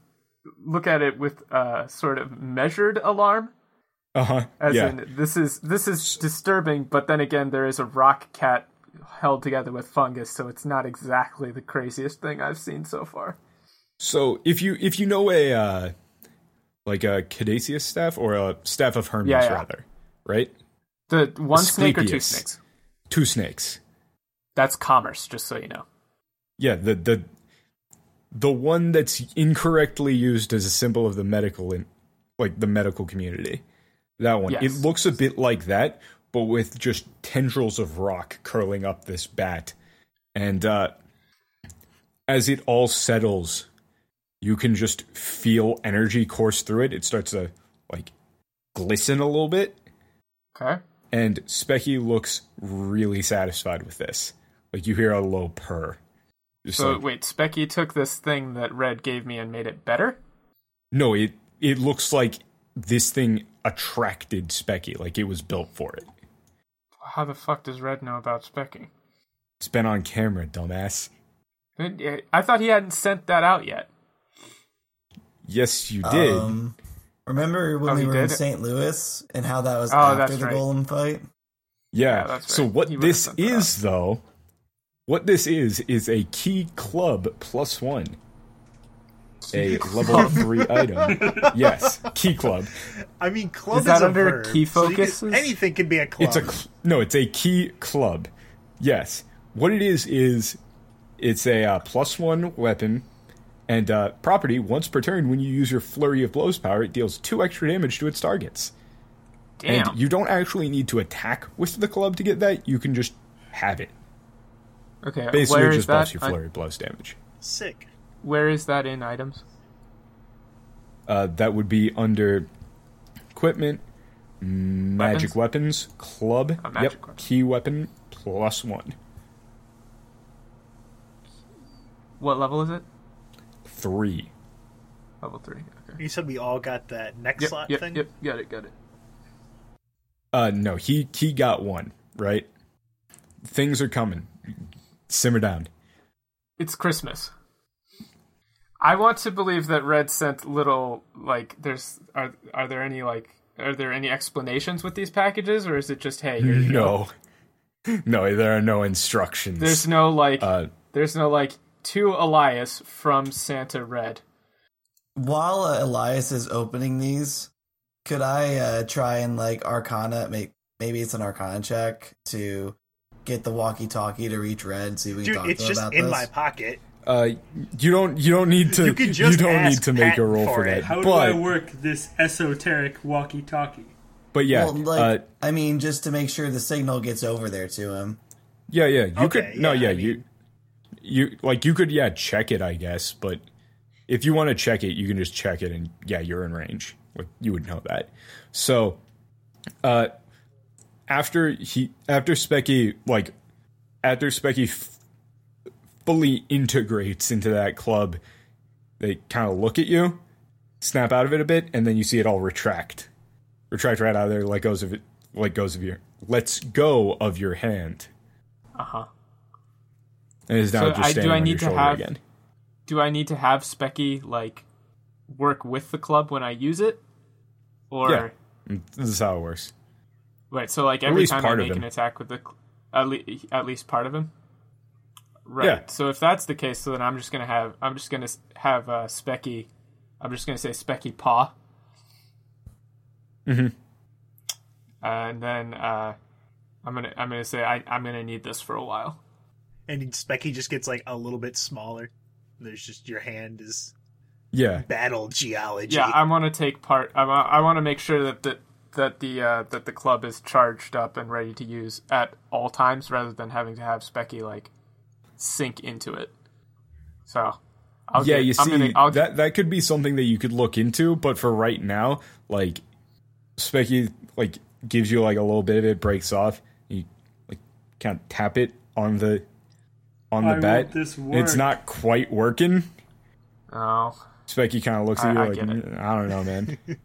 look at it with a sort of measured alarm. Uh huh. As Yeah. in, this is this is disturbing, but then again, there is a rock cat held together with fungus, so it's not exactly the craziest thing I've seen so far. So if you if you know a uh, like a Caduceus staff or a staff of Hermes Yeah, yeah. rather, right? The one snake or two snakes? Two snakes. That's commerce, just so you know. Yeah, the the the one that's incorrectly used as a symbol of the medical in like the medical community. That one. It looks a bit like that, but with just tendrils of rock curling up this bat. And uh as it all settles, you can just feel energy course through it. It starts to like glisten a little bit. Okay. And Specky looks really satisfied with this. Like you hear a low purr. Just So like, wait, Specky took this thing that Red gave me and made it better. No, it it looks like this thing attracted Specky, like it was built for it. How the fuck does Red know about Specky? It's been on camera, dumbass. I thought he hadn't sent that out yet. Yes, you did. Um, remember when Oh, we he were in? St. Louis and how that was Oh, after the right. Golem fight? yeah. yeah, that's So what this is that is though, what this is is a key club plus 1. A level 3 item. Yes, key club. I mean, club Is that a under verb, key so you could- focuses? anything can be a club. It's a cl- no, it's a key club. Yes, what it is is it's a uh, plus one weapon and uh, property. Once per turn, when you use your flurry of blows power, it deals two extra damage to its targets. Damn. And you don't actually need to attack with the club to get that. You can just have it. Okay, Basically, where it is just that? buffs you I- flurry of blows damage. Sick. where is that in items? Uh, that would be under equipment, magic weapons, club. Oh, magic yep, weapon. key weapon plus one, What level is it? three. Level three. Okay. You said we all got that neck Yep, slot yep, thing. yep. Got it. Got it. Uh, no, he he got one right. Things are coming. Simmer down. It's Christmas. I want to believe that Red sent little like there's are are there any like are there any explanations with these packages or is it just hey here you go? No, no, there are no instructions. There's no like uh, there's no like to Elias from Santa Red. While uh, Elias is opening these, could I uh, try and like Arcana? Make maybe it's an Arcana check to get the walkie-talkie to reach Red. See if we can Dude, talk it's to him just about in this. my pocket. uh, you don't you don't need to You could just don't ask need to make a Patton roll for for it. that. How do but I work this esoteric walkie-talkie? but yeah, well, like uh, I mean, just to make sure the signal gets over there to him. yeah, yeah. You Okay, could no, yeah, yeah, I you you like you could yeah check it, I guess. But if you want to check it, you can just check it, and yeah, you're in range. Like you would know that. So, uh, after he after Specky like after Specky f- fully integrates into that club, they kind of look at you, snap out of it a bit, and then you see it all retract, retract right out of there, let goes of it, let goes of your. Let's go of your hand, Uh huh. and is now So just I- do standing I on need your to have- again. Do I need to have Specky like work with the club when I use it, or Yeah. This is how it works. Wait? So like every time I make an attack with the, at, le- at least part of him. Right. Yeah. So if that's the case, so then I'm just gonna have I'm just gonna have uh, Specky. I'm just gonna say Specky Paw. Mm-hmm. And then uh, I'm gonna I'm gonna say I, I'm gonna need this for a while. And Specky just gets like a little bit smaller. There's just your hand is Yeah. battle geology. Yeah, I want to take part. I want, I want to make sure that the that the uh, that the club is charged up and ready to use at all times, rather than having to have Specky like sink into it. So, I'll yeah, get- you I'm see, gonna, I'll, that that could be something that you could look into, but for right now, like Specky like gives you like a little bit of it breaks off. You like kind of tap it on the on the I bat. this It's not quite working. oh, Specky kind of looks at I- you I like get it. "Mm, I don't know, man.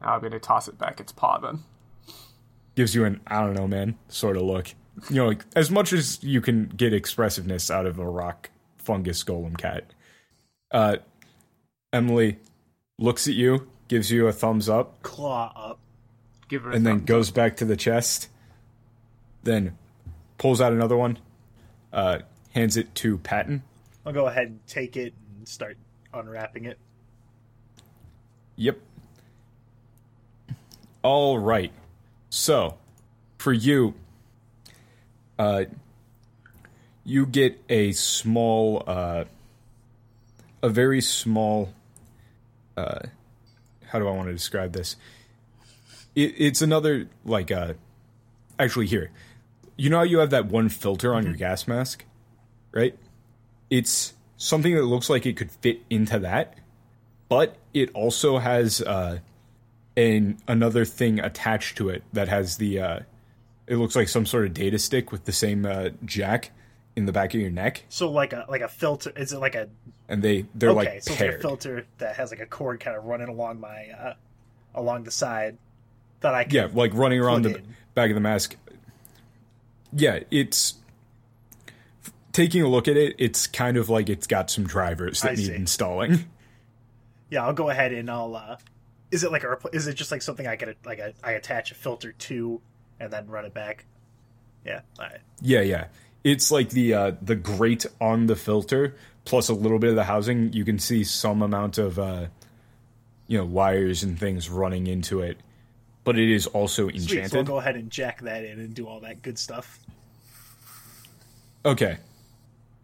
I'm gonna toss it back its paw then. gives you an I don't know, man, sort of look. You know, like as much as you can get expressiveness out of a rock fungus golem cat. Uh, Emily looks at you, gives you a thumbs up, claw up. Give her, a and then thumbs goes back to the chest. Then pulls out another one, uh, hands it to Patton. I'll go ahead and take it and start unwrapping it. Yep. All right. So, for you, uh, you get a small, uh, a very small. Uh, how do I want to describe this? It, it's another like uh, actually here. You know how you have that one filter on your gas mask, right? It's something that looks like it could fit into that but it also has uh, an another thing attached to it that has the. Uh, it looks like some sort of data stick with the same uh, jack in the back of your neck, So like a like a filter. Is it like a and they they're okay? like so it's like a filter that has like a cord kind of running along my uh, along the side that I can. yeah, like running around the in. back of the mask. Yeah, it's taking a look at it. It's kind of like it's got some drivers that I need see. installing. Yeah, I'll go ahead and I'll. uh Is it like a? Is it just like something I could like a, I attach a filter to and then run it back? Yeah. All right. Yeah, yeah. It's like the uh, the grate on the filter plus a little bit of the housing. You can see some amount of uh, you know wires and things running into it, but it is also Sweet. So I'll go ahead and jack that in and do all that good stuff. Okay,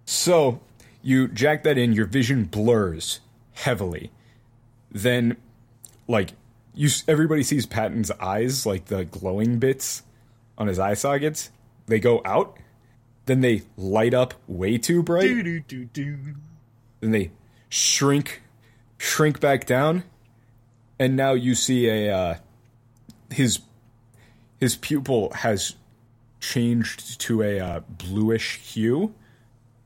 so you jack that in. Your vision blurs heavily. Then, like you, everybody sees Patton's eyes, like the glowing bits on his eye sockets. They go out. Then they light up way too bright. Do do do then they shrink shrink back down and now you see a uh, his his pupil has changed to a uh, bluish hue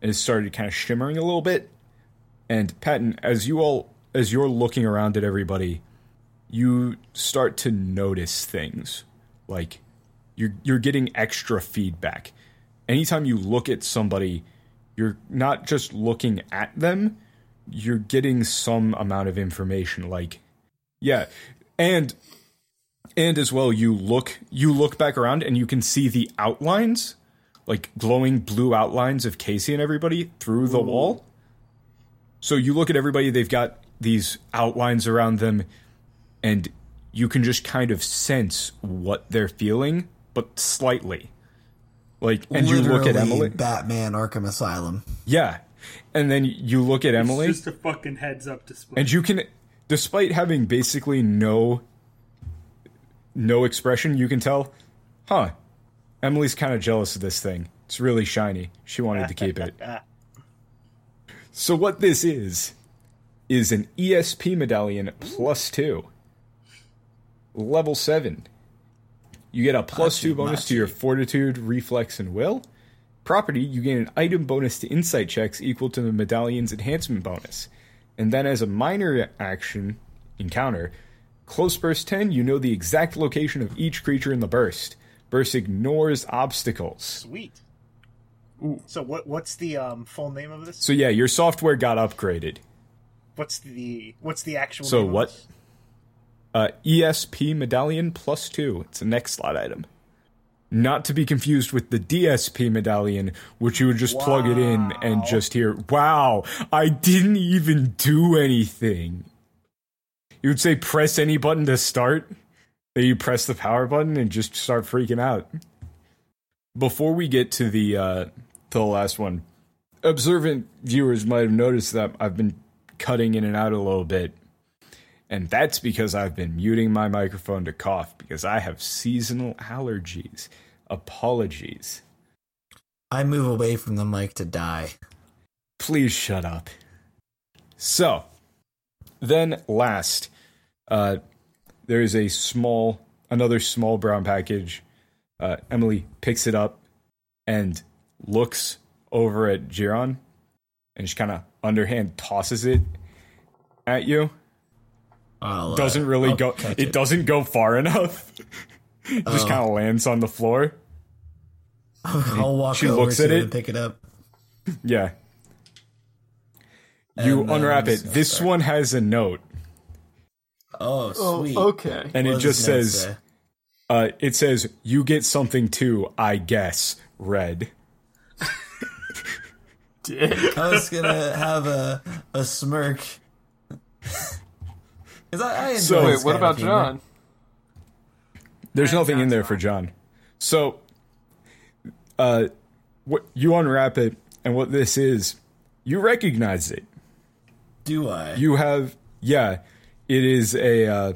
and has started kind of shimmering a little bit and Patton as you all as you're looking around at everybody you start to notice things. Like you're you're getting extra feedback. Anytime you look at somebody you're not just looking at them you're getting some amount of information like yeah and and as well you look you look back around and you can see the outlines like glowing blue outlines of Casey and everybody through the wall. So you look at everybody they've got these outlines around them and you can just kind of sense what they're feeling but slightly like and you look at Emily Batman Arkham Asylum. yeah. And then you look at Emily It's just a fucking heads up display. and you can despite having basically no no expression, you can tell, huh. Emily's kind of jealous of this thing. It's really shiny. She wanted to keep it. So what this is is an ESP medallion plus 2. Level 7. You get a plus 2 bonus to your fortitude, reflex and will. Property, you gain an item bonus to insight checks equal to the medallion's enhancement bonus. And then as a minor action encounter, close burst 10, you know the exact location of each creature in the burst. Burst ignores obstacles. Sweet. So what what's the um, full name of this? So yeah, your software got upgraded. What's the what's the actual? So name of what? this? Uh, ESP Medallion Plus 2. It's a neck slot item. Not to be confused with the DSP Medallion, which you would just plug it in and just hear, wow, I didn't even do anything. You would say press any button to start, then you press the power button and just start freaking out. Before we get to the uh, to the last one, observant viewers might have noticed that I've been cutting in and out a little bit. And that's because I've been muting my microphone to cough because I have seasonal allergies. Apologies. I move away from the mic to die. Please shut up. So, then last, uh, there is a small, another small brown package. Uh, Emily picks it up and looks over at Jiron and she kind of underhand tosses it at you. I'll, uh, doesn't really I'll go catch it, doesn't go far enough it just Oh. kind of lands on the floor I'll walk she over looks to at it it. and pick it up. yeah you And then unwrap it just this start. one has a note Oh, Oh, okay. and What it just says say? uh it says you get something too i guess red I was gonna have a a smirk. Because I, I enjoy So- this Wait, what about. John? there's Red, nothing in John's there for john so uh what you unwrap it and what this is you recognize it Do I? you have yeah it is a uh,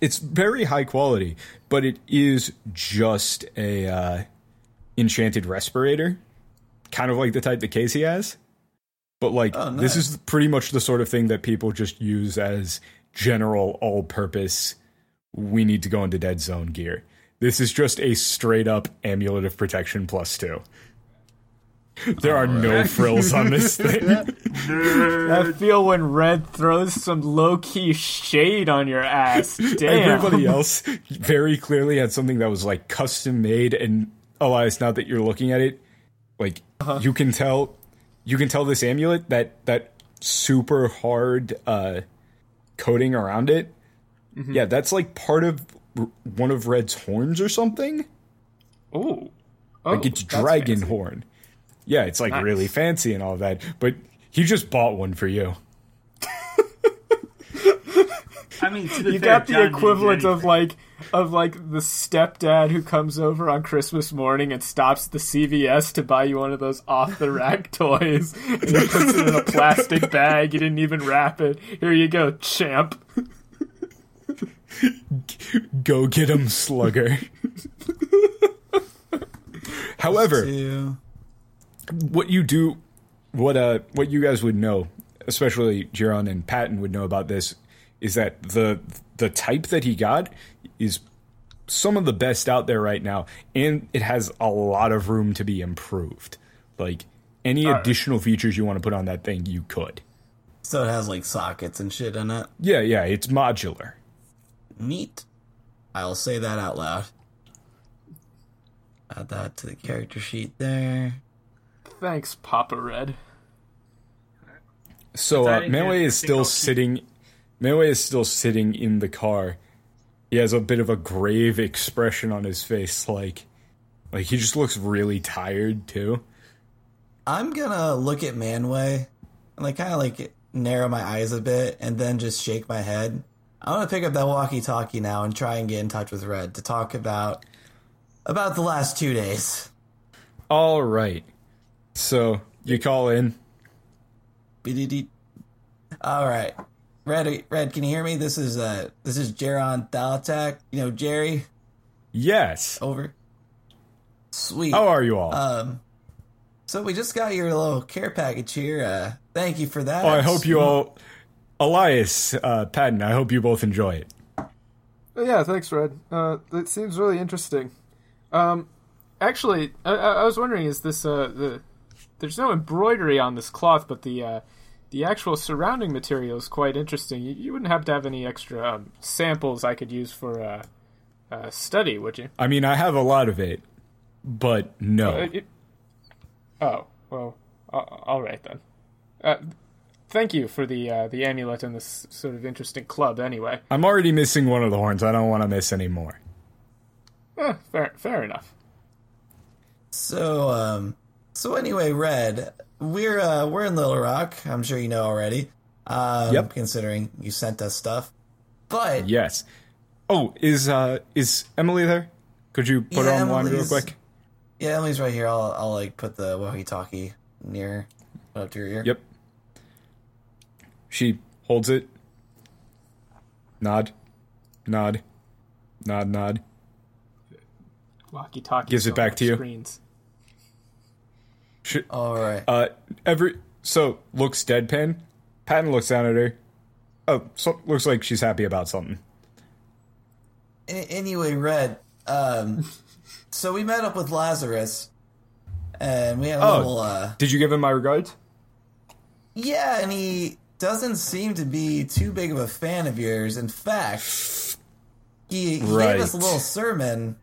it's very high quality but it is just a uh, enchanted respirator kind of like the type that casey has but like Oh, this is pretty much the sort of thing that people just use as general all purpose we need to go into dead zone gear. This is just a straight up amulet of protection plus two. There are no frills on this thing. I feel when Red throws some low key shade on your ass. Damn. Everybody else very clearly had something that was like custom made, and Elias, now that you're looking at it, like you can tell, you can tell this amulet that that super hard uh, coating around it. Mm-hmm. Yeah, that's like part of one of Red's horns or something. Ooh. Oh, Like it's dragon fancy. horn. Yeah, it's like Nice. really fancy and all that, but he just bought one for you. I mean, to be You fair, got the John equivalent of like of like the stepdad who comes over on Christmas morning and stops the CVS to buy you one of those off the rack toys. And he puts it in a plastic bag. You didn't even wrap it. Here you go, champ. Go get him, slugger. However, Two. what you do, what uh, what you guys would know, especially Jiron and Patton would know about this, is that the the type that he got is some of the best out there right now, and it has a lot of room to be improved. Like any additional features you want to put on that thing, you could. So it has like sockets and shit in it. Yeah, yeah, it's modular. Neat. I'll say that out loud. Add that to the character sheet there. Thanks, Papa Red. So Is uh, that in Melee here? is I think still I'll- sitting. Melee is still sitting in the car. He has a bit of a grave expression on his face, like, like he just looks really tired too. I'm gonna look at Manway and like kind of like narrow my eyes a bit and then just shake my head. I want to pick up that walkie-talkie now and try and get in touch with Red to talk about about the last two days. All right. So you call in. All right, Red. Red, can you hear me? This is uh, this is Jaron Thalatak. You know Jerry. Yes. Over. Sweet. How are you all? Um. So we just got your little care package here. Uh, thank you for that. oh, I hope you all, Elias, uh, Patton. I hope you both enjoy it. Oh, yeah, thanks, Red. Uh, that seems really interesting. Um, actually, I, I I was wondering, is this uh the? There's no embroidery on this cloth, but the uh, the actual surrounding material is quite interesting. You, you wouldn't have to have any extra um, samples I could use for uh, uh, study, would you? I mean, I have a lot of it, but no. Uh, it- Oh well, a- all right then. Uh, thank you for the uh, the amulet and this sort of interesting club. Anyway, I'm already missing one of the horns. I don't want to miss any more. eh, fair fair enough. So, um, so anyway, Red, we're uh, we're in Little Rock. I'm sure you know already. Um, Yep. Considering you sent us stuff, but Yes. Oh, is uh is Emily there? Could you put her Yeah, on the line real quick? yeah, Emily's right here. I'll I'll like put the walkie-talkie near up to your ear. Yep. She holds it. Nod. Nod. Nod nod. Walkie talkie Gives it back to you. Screens. Sh- All right. Uh every so looks deadpan. Patton looks down at her. Oh, so, looks like she's happy about something. A- anyway, Red. Um, so we met up with Lazarus, and we had a Oh. little. Uh, Did you give him my regards? yeah, and he doesn't seem to be too big of a fan of yours. In fact, he, he Right. gave us a little sermon,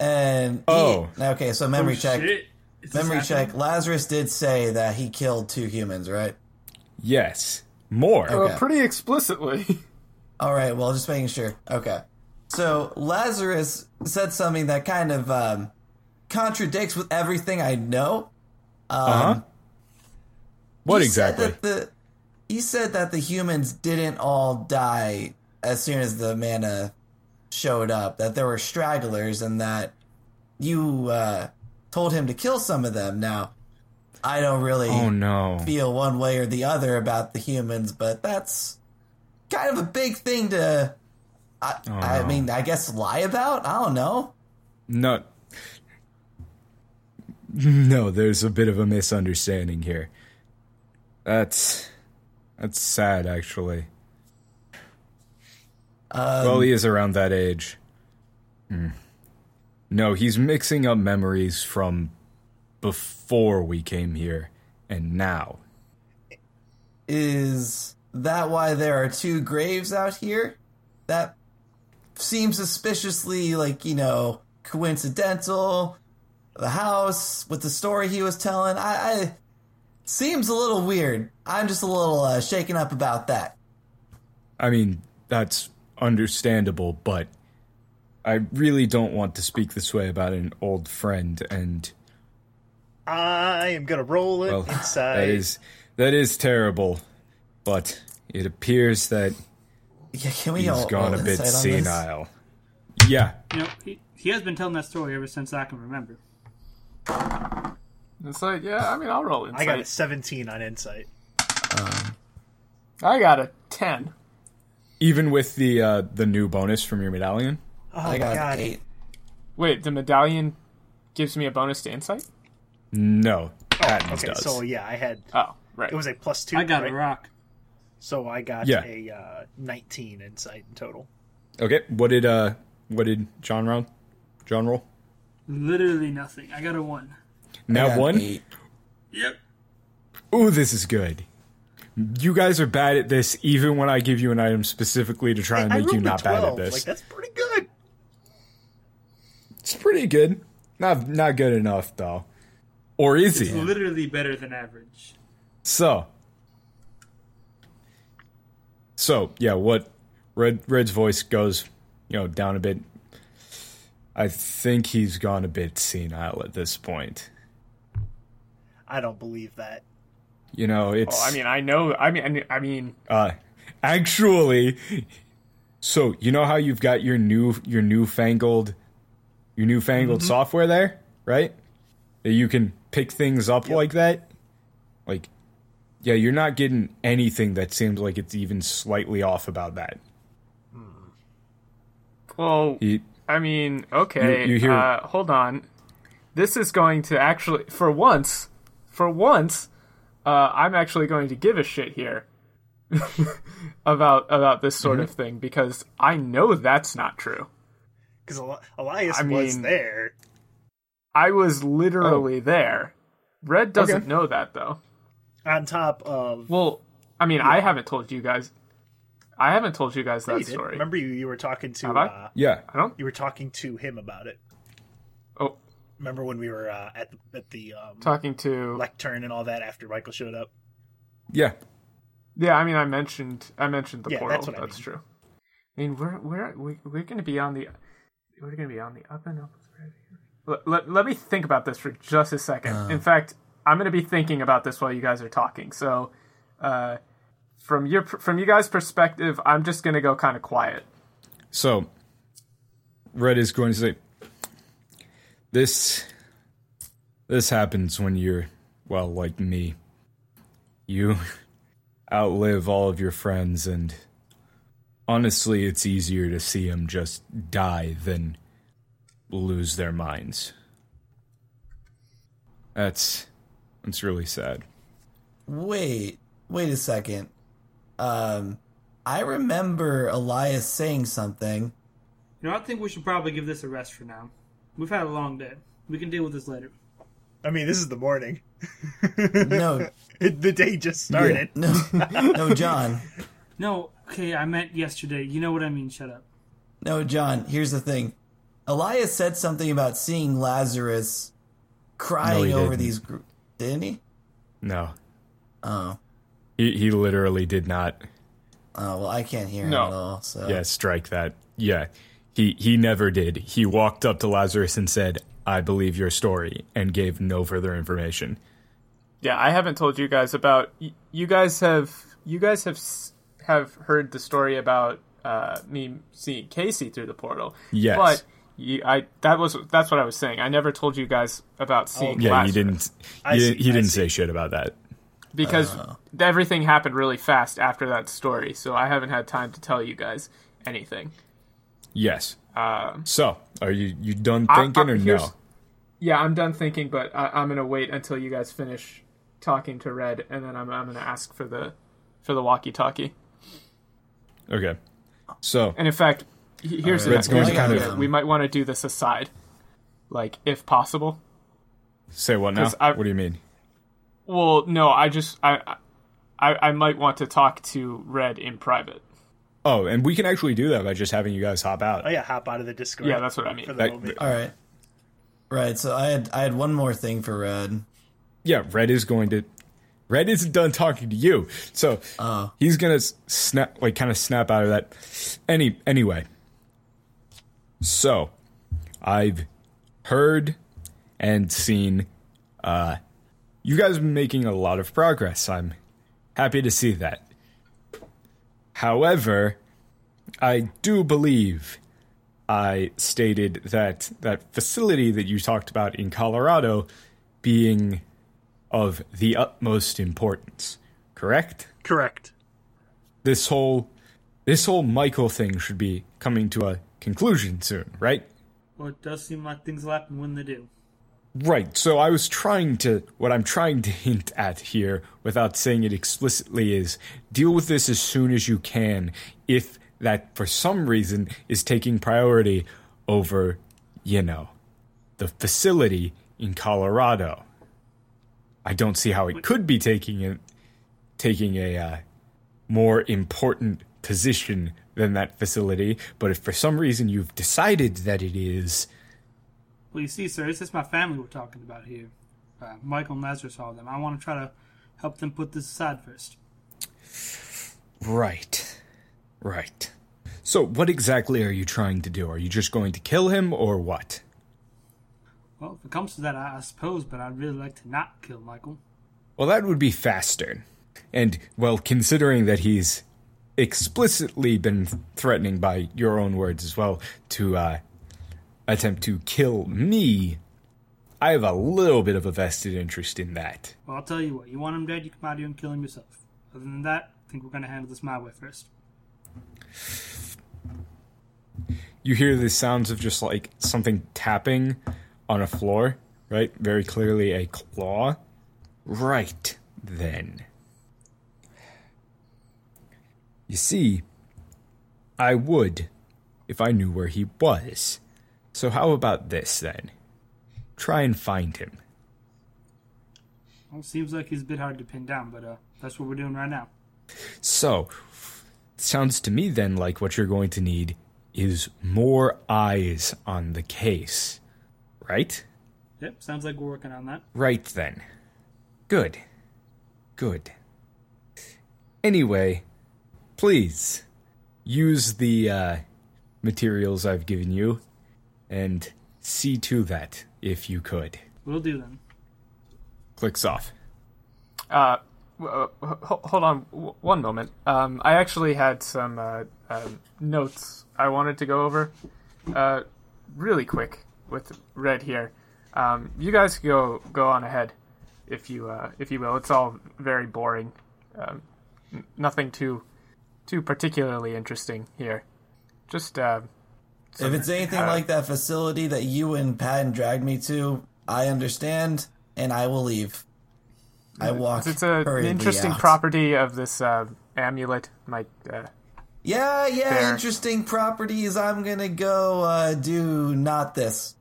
and he- Oh. okay. So memory Oh, check. shit. Is this Memory check. Lazarus did say that he killed two humans, right? Yes. More. Okay. Uh, pretty explicitly. All right. Well, just making sure. Okay. So Lazarus said something that kind of um, contradicts with everything I know. Um, Uh-huh. What he said exactly? that the he said that the humans didn't all die as soon as the mana showed up. That there were stragglers, and that you uh, told him to kill some of them. Now, I don't really oh no. feel one way or the other about the humans, but that's kind of a big thing to. I, I no. mean, I guess lie about. I don't know. No. No, there's a bit of a misunderstanding here. That's that's sad actually. Um, well, he is around that age. Hmm. No, he's mixing up memories from before we came here and now. Is that why there are two graves out here? That seems suspiciously like you know coincidental. The house with the story he was telling, I, I seems a little weird. I'm just a little uh, shaken up about that. I mean, that's understandable, but I really don't want to speak this way about an old friend and I am gonna roll it Well, inside. that is that is terrible, but it appears that Yeah, can we he's all gone roll a bit insight on this? senile. Yeah, You know, he, he has been telling that story ever since I can remember. It's like, yeah, I mean, I'll roll insight. I got a 17 on insight. I got a ten. even with the uh, the new bonus from your medallion. Oh I got god. eight. Wait, the medallion gives me a bonus to insight. No, Patton's Okay, does. so yeah, I had Oh, right. it was a plus two. I got right? a rock. So I got Yeah. a uh, 19 insight in total. okay, what did uh what did John roll? John roll? Literally nothing. I got a one. I Now one. eight. Yep. Ooh, this is good. You guys are bad at this, even when I give you an item specifically to try and I make you rolled a not bad at this. Like that's pretty good. It's pretty good. Not not good enough though. Or is It's he? literally better than average. So, so yeah, what Red Red's voice goes, you know, down a bit. I think he's gone a bit senile at this point. I don't believe that. You know, it's. Oh, I mean, I know. I mean, I mean- I mean, uh, actually, so you know how you've got your new your newfangled your newfangled Mm-hmm. software there, right? That you can pick things up like that. Like, yeah, you're not getting anything that seems like it's even slightly off about that. well, He, I mean, okay. You- you hear- uh, hold on. This is going to actually, for once, for once, uh, I'm actually going to give a shit here about about this sort Mm-hmm. of thing because I know that's not true. Because Elias I was mean- there. I was literally there. Red doesn't Oh. Okay. know that though. On top of Well, I mean, I haven't told you guys. I haven't told you guys that you story. Remember you, you were talking to Have I? uh, yeah, I don't. you were talking to him about it. Oh, Remember when we were uh, at the at the um, Talking to lectern and all that after Michael showed up? Yeah. Yeah, I mean, I mentioned I mentioned the Yeah, portal. that's That's, I mean. true. I mean, we're we're we- we're going to be on the we're going to be on the up and up. Let, let, let me think about this for just a second. In fact, I'm going to be thinking about this while you guys are talking. So, uh, from your from you guys' perspective, I'm just going to go kind of quiet. So, Red is going to say, "This, this happens when you're, well, like me. You outlive all of your friends, and honestly, it's easier to see them just die than lose their minds. That's, that's really sad. Wait, wait a second. Um, I remember Elias saying something. You know, I think we should probably give this a rest for now. We've had a long day. We can deal with this later. I mean, this is the morning. No, the day just started. no, no, John. No, okay, I meant yesterday. You know what I mean. Shut up. No, John. Here's the thing. Elias said something about seeing Lazarus crying he over didn't. these. Gr- didn't he? No, Oh, he he literally did not. oh well, I can't hear him at all. So Yeah, strike that. Yeah. He he never did. He walked up to Lazarus and said, "I believe your story," and gave no further information. Yeah, I haven't told you guys about. You guys have you guys have s- have heard the story about uh, me seeing Casey through the portal. Yes. but you, I that was that's what I was saying. I never told you guys about seeing. Yeah, Lazarus you didn't. You, see, didn't- he I didn't see. say shit about that. because everything happened really fast after that story, so I haven't had time to tell you guys anything. Yes. Um, So, are you you done thinking I- or no? Yeah, I'm done thinking, but I, I'm gonna wait until you guys finish talking to Red, and then I'm I'm gonna ask for the for the walkie-talkie. Okay. So, And in fact, here's, Alright. the, Red's here's going kind of- we might want to do this aside, like if possible. say what now? 'Cause I- what do you mean? Well, no, I just I I, I might want to talk to Red in private. Oh, and we can actually do that by just having you guys hop out. Oh yeah, hop out of the Discord. Yeah, that's what I mean. For the That- moment. all right, right. So I had I had one more thing for Red. Yeah, Red is going to. Red isn't done talking to you, so Oh. he's gonna snap, like, kind of snap out of that. Any anyway. So, I've heard and seen. Uh, you guys have been making a lot of progress. I'm happy to see that. However, I do believe I stated that that facility that you talked about in Colorado being of the utmost importance. Correct? Correct. This whole this whole Michael thing should be coming to a conclusion soon, right? Well, it does seem like things will happen when they do. Right. So I was trying to what I'm trying to hint at here without saying it explicitly is deal with this as soon as you can if that for some reason is taking priority over, you know, the facility in Colorado. I don't see how it could be taking it taking a uh, more important position than that facility, but if for some reason you've decided that it is, Well, you see, sir, it's just my family we're talking about here. Uh, Michael and Lazarus, all of them. I want to try to help them put this aside first. Right. Right. So, what exactly are you trying to do? Are you just going to kill him or what? Well, if it comes to that, I, I suppose, but I'd really like to not kill Michael. Well, that would be faster. And, well, considering that he's explicitly been threatening by your own words as well to uh, attempt to kill me, I have a little bit of a vested interest in that. Well, I'll tell you what. You want him dead, you come out here and kill him yourself. Other than that, I think we're going to handle this my way first. You hear the sounds of just like something tapping on a floor, right? Very clearly a claw. Right then. You see, I would if I knew where he was. So, how about this then? Try and find him. Well, seems like he's a bit hard to pin down, but uh, that's what we're doing right now. So, sounds to me then like what you're going to need is more eyes on the case, right? Yep, sounds like we're working on that. Right then. Good. Good. Anyway, please use the uh, materials I've given you and see to that if you could. We'll do then. Clicks off. Uh, uh, hold on one moment. Um, I actually had some uh, um, notes I wanted to go over, uh, really quick with Red here. Um, you guys go go on ahead, if you uh, if you will. It's all very boring. Um, n- nothing too too particularly interesting here. Just uh, If it's anything uh, like that facility that you and Patton dragged me to, I understand, and I will leave. I walk. it's a, an interesting out. property of this uh, amulet. Might uh, Yeah, yeah, There. interesting properties. I'm gonna go uh, do not this.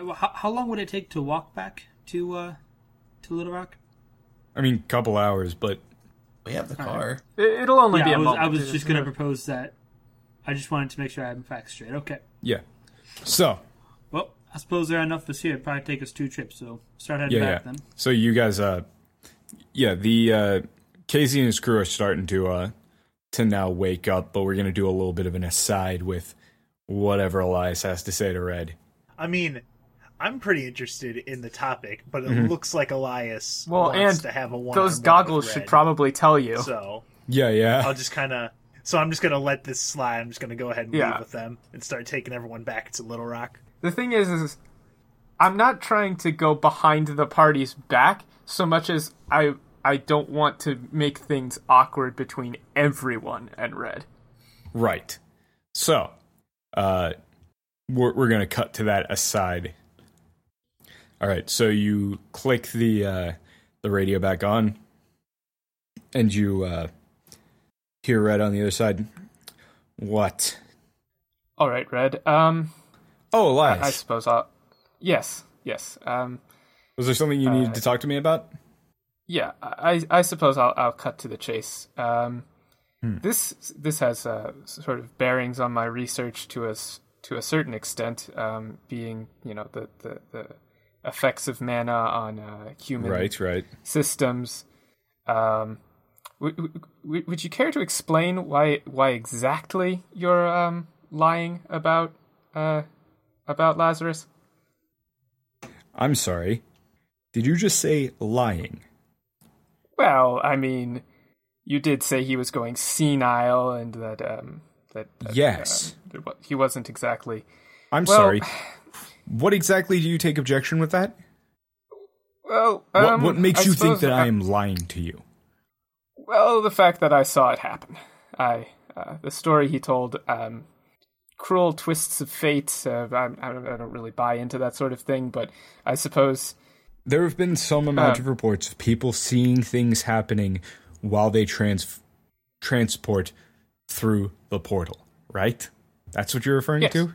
Wh- How, how long would it take to walk back to uh, to Little Rock? I mean, couple hours, but We have the car. it, it'll only Yeah, be a I was. I was just going to not- propose that. I just wanted to make sure I had the facts straight. Okay. yeah. So, Well, I suppose there are enough of us here. It'd probably take us two trips, so start heading yeah, back yeah. then. So you guys, uh, yeah, the uh, Casey and his crew are starting to uh to now wake up, but we're gonna do a little bit of an aside with whatever Elias has to say to Red. I mean, I'm pretty interested in the topic, but it Mm-hmm. looks like Elias Well, wants and to have a one. Those goggles should probably tell you. So Yeah, yeah. I'll just kind of. So I'm just gonna let this slide. I'm just gonna go ahead and Yeah. leave with them and start taking everyone back to Little Rock. The thing is, is I'm not trying to go behind the party's back so much as I I don't want to make things awkward between everyone and Red. Right. So, uh, we're we're gonna cut to that aside. All right. So you click the uh, the radio back on, and you uh, hear Red on the other side. What? All right, Red. Um, Oh, Elias. I suppose I'll. Yes, yes. Um, Was there something you needed to talk to me about? yeah. I I suppose I'll I'll cut to the chase. Um, this this has uh, sort of bearings on my research to a to a certain extent. Um, being you know the the the effects of mana on uh, human Right, right. systems. Um, w- w- would you care to explain why why exactly you're um, lying about uh, about Lazarus? I'm sorry. Did you just say lying? Well, I mean, you did say he was going senile and that um, that, that Yes. uh, he wasn't exactly. I'm Well- sorry. What exactly do you take objection with that? Well, What, um, what makes I you think that I am lying to you? Well, the fact that I saw it happen. I uh, the story he told, um, cruel twists of fate. Uh, I, I don't I don't really buy into that sort of thing, but I suppose There have been some amount Uh, of reports of people seeing things happening while they trans- transport through the portal, right? That's what you're referring Yes. to?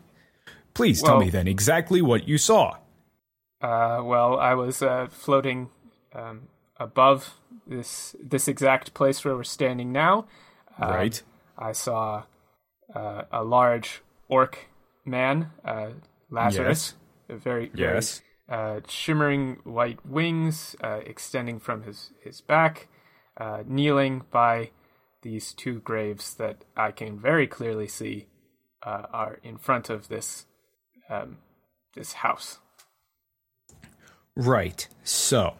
Please tell me then exactly what you saw. Uh, well, I was uh, floating um, above this this exact place where we're standing now. Um, right? I saw uh, a large orc man, uh, Lazarus, a very, very Yes. uh, shimmering white wings uh, extending from his his back, uh, kneeling by these two graves that I can very clearly see uh, are in front of this um, this house. Right. So,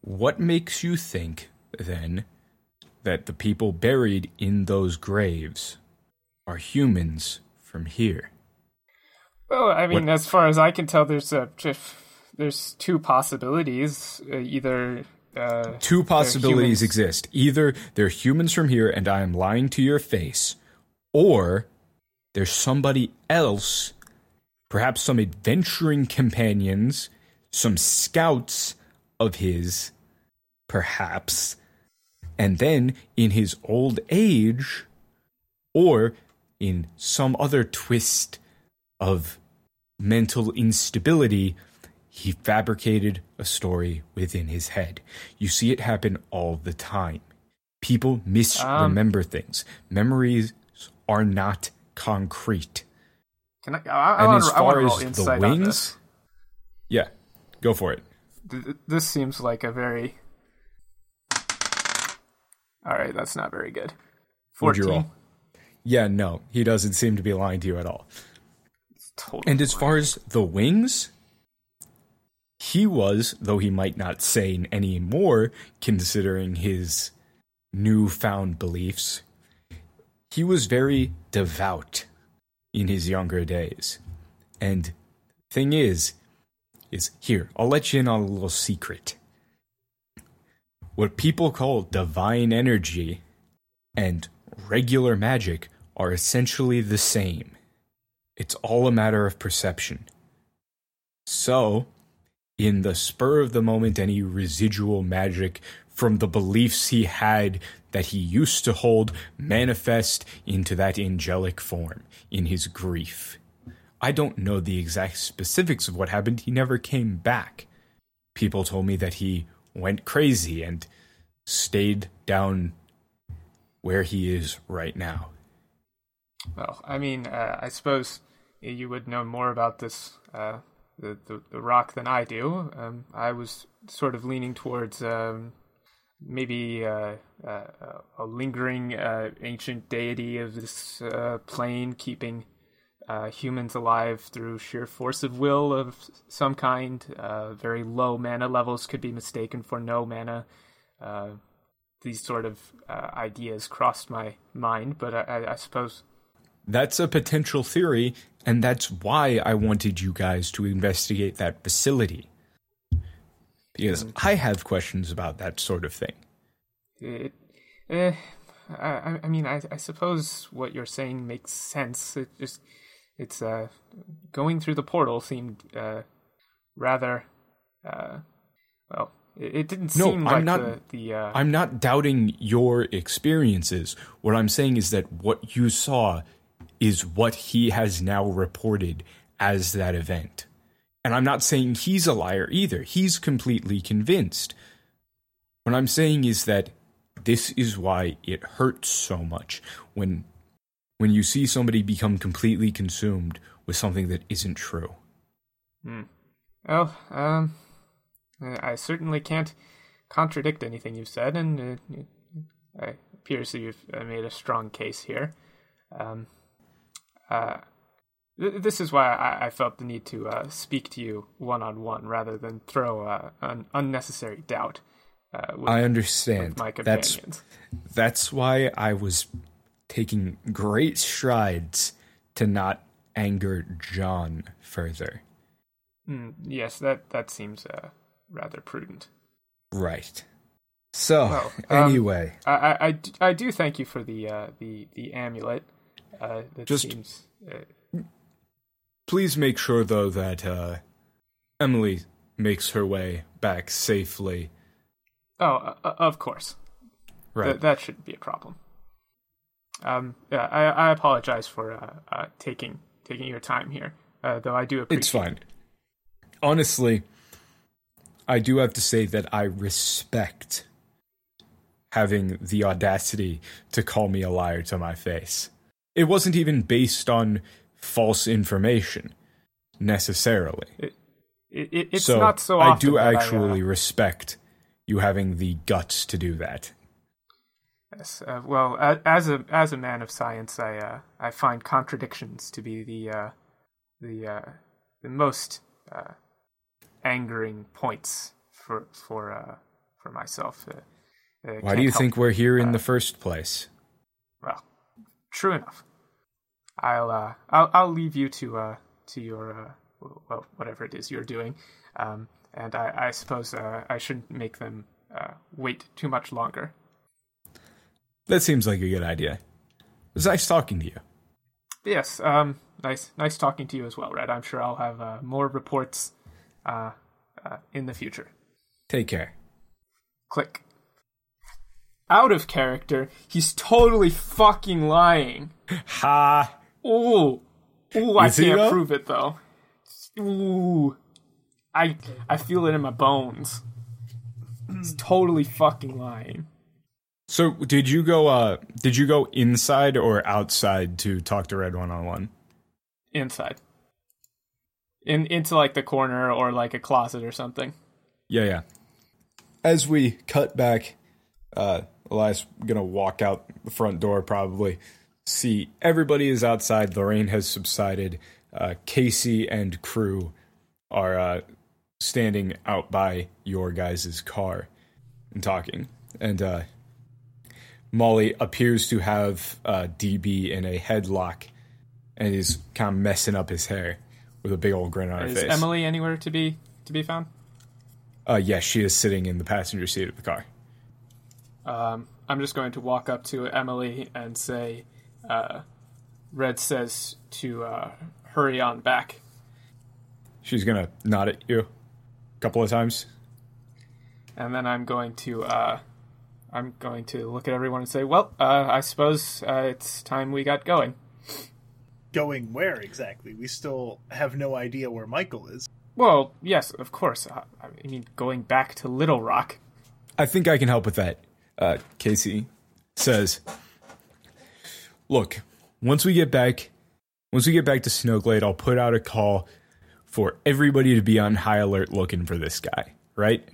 what makes you think then that the people buried in those graves are humans from here? Well, I mean, What- as far as I can tell, there's a there's two possibilities. Uh, either uh, Two possibilities exist. Either they're humans from here and I am lying to your face, or there's somebody else, perhaps some adventuring companions, some scouts of his, perhaps, and then in his old age, or in some other twist of mental instability, he fabricated a story within his head. You see it happen all the time. People misremember um, things. Memories are not concrete. can I? I, I and as far as the insight on this. wings, Yeah, go for it. Th- th- this seems like a very. All right, that's not very good. Fourteen. Yeah, no, he doesn't seem to be lying to you at all. Totally And as far as the wings, he was, though he might not say any more, considering his newfound beliefs, he was very devout in his younger days. And thing is, is here, I'll let you in on a little secret. What people call divine energy and regular magic are essentially the same. It's all a matter of perception. So, in the spur of the moment, any residual magic from the beliefs he had that he used to hold manifest into that angelic form in his grief. I don't know the exact specifics of what happened. He never came back. People told me that he went crazy and stayed down where he is right now. Well, I mean, uh, I suppose you would know more about this, uh, the, the the rock, than I do. Um, I was sort of leaning towards um, maybe uh, uh, a lingering uh, ancient deity of this uh, plane, keeping uh, humans alive through sheer force of will of some kind. Uh, very low mana levels could be mistaken for no mana. These sort of ideas crossed my mind, but I, I suppose That's a potential theory, and that's why I wanted you guys to investigate that facility. Because I have questions about that sort of thing. It, eh, I, I- I mean, I, I suppose what you're saying makes sense. It just, it's uh, going through the portal seemed uh, rather, uh, well, it, it didn't No, seem I'm like not- the the. Uh, I'm not doubting your experiences. What I'm saying is that what you saw is what he has now reported as that event. And I'm not saying he's a liar either. He's completely convinced. What I'm saying is that this is why it hurts so much when when you see somebody become completely consumed with something that isn't true. well, um, I certainly can't contradict anything you've said, and it appears that you've uh, made a strong case here. Um, uh, this is why I, I felt the need to uh, speak to you one on one rather than throw uh, an unnecessary doubt. Uh, with, I understand. my That's companions. That's why I was taking great strides to not anger John further. Mm, yes, that that seems uh, rather prudent. Right. So, Well, um, anyway, I, I, I do thank you for the uh, the the amulet. Uh, that Just- seems uh, please make sure though that uh, Emily makes her way back safely. oh, uh, of course. Right. Th- that shouldn't be a problem. Um, yeah, I, I apologize for uh, uh, taking taking your time here, uh, though I do appreciate. it's fine. Honestly, I do have to say that I respect having the audacity to call me a liar to my face. It wasn't even based on false information necessarily. It, it, it's so not so. I do actually I, uh, respect you having the guts to do that. yes, uh, well, as a as a man of science, I uh, I find contradictions to be the uh, the uh, the most uh, angering points for for uh, for myself. Why do you think we're here in the first place? Well, true enough. I'll uh, I'll I'll leave you to uh to your uh well whatever it is you're doing, um and I I suppose uh, I shouldn't make them uh wait too much longer. That seems like a good idea. It was nice talking to you. Yes, um nice nice talking to you as well, Red. I'm sure I'll have uh, more reports uh, uh in the future. Take care. Click. Out of character. He's totally fucking lying. Ha! Ooh, ooh! I Is can't though? prove it though. Ooh, I I feel it in my bones. He's totally fucking lying. So, did you go? Uh, did you go inside or outside to talk to Red one on one? Inside. in into like the corner or like a closet or something. Yeah, yeah. As we cut back, uh, Elias gonna walk out the front door probably. See, everybody is outside. The rain has subsided. Uh, Casey and crew are uh, standing out by your guys' car and talking. And uh, Molly appears to have uh, DB in a headlock and is kind of messing up his hair with a big old grin on her face. Is. Emily anywhere to be to be found? Uh, yes, she is sitting in the passenger seat of the car. Um, I'm just going to walk up to Emily and say, uh, "Red says to uh, hurry on back." She's gonna nod at you a couple of times. and then I'm going to uh, I'm going to look at everyone and say, "Well, uh, I suppose uh, it's time we got going." Going where exactly? We still have no idea where Michael is. Well, yes, of course. Uh, I mean, going back to Little Rock. I think I can help with that. Uh, Casey says, "Look, once we get back, once we get back to Snowglade, I'll put out a call for everybody to be on high alert looking for this guy. Right?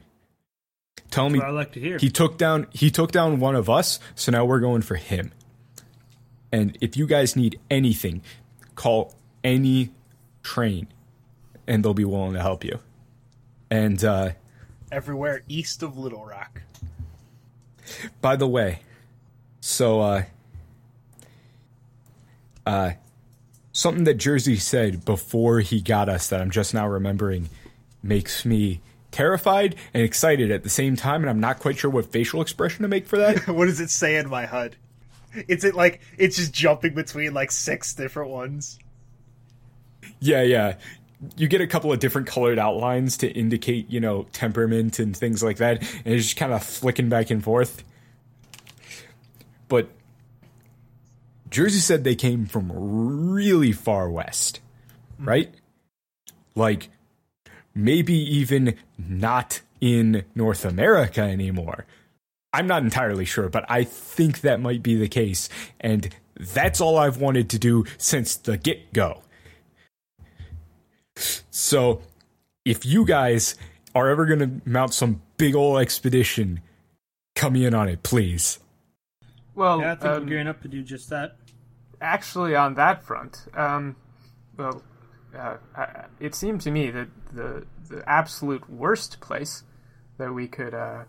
Tell me What I like to hear. he took down he took down one of us, so now we're going for him. And if you guys need anything, call any train, and they'll be willing to help you. And uh, Everywhere east of Little Rock. by the way, so uh, uh, something that Jersey said before he got us that I'm just now remembering makes me terrified and excited at the same time, and I'm not quite sure what facial expression to make for that. what does it say in my HUD? It's it like it's just jumping between like six different ones. Yeah, yeah. You get a couple of different colored outlines to indicate, you know, temperament and things like that, and it's just kind of flicking back and forth. But Jersey said they came from really far west, right? Like maybe even not in North America anymore. I'm not entirely sure, but I think that might be the case, and that's all I've wanted to do since the get go. So, if you guys are ever going to mount some big old expedition, come in on it, please. Well, yeah, I think um, we're gearing up to do just that. Actually, on that front, um, well, uh, it seemed to me that the the absolute worst place that we could uh,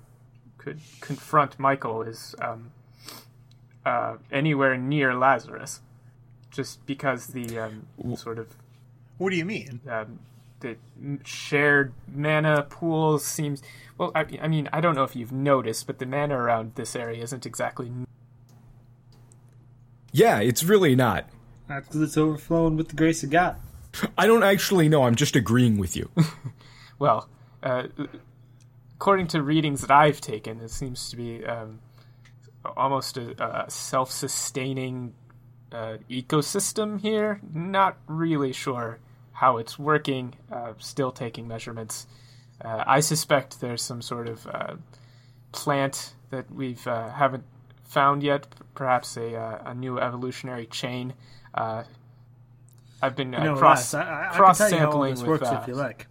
could confront Michael is um, uh, anywhere near Lazarus, just because the um, sort of What do you mean? um, the shared mana pools seems well. I, I mean, I don't know if you've noticed, but the mana around this area isn't exactly Yeah, it's really not. That's because it's overflowing with the grace of God. I don't actually know. I'm just agreeing with you. well. Uh, according to readings that I've taken, it seems to be um, almost a, a self-sustaining uh, ecosystem here. Not really sure how it's working. Uh, still taking measurements. Uh, I suspect there's some sort of uh, plant that we've uh, haven't found yet. Perhaps a uh, a new evolutionary chain. Uh, I've been uh, You know, cross Elias, I, I, I can cross tell you how all sampling this with works uh, if you like.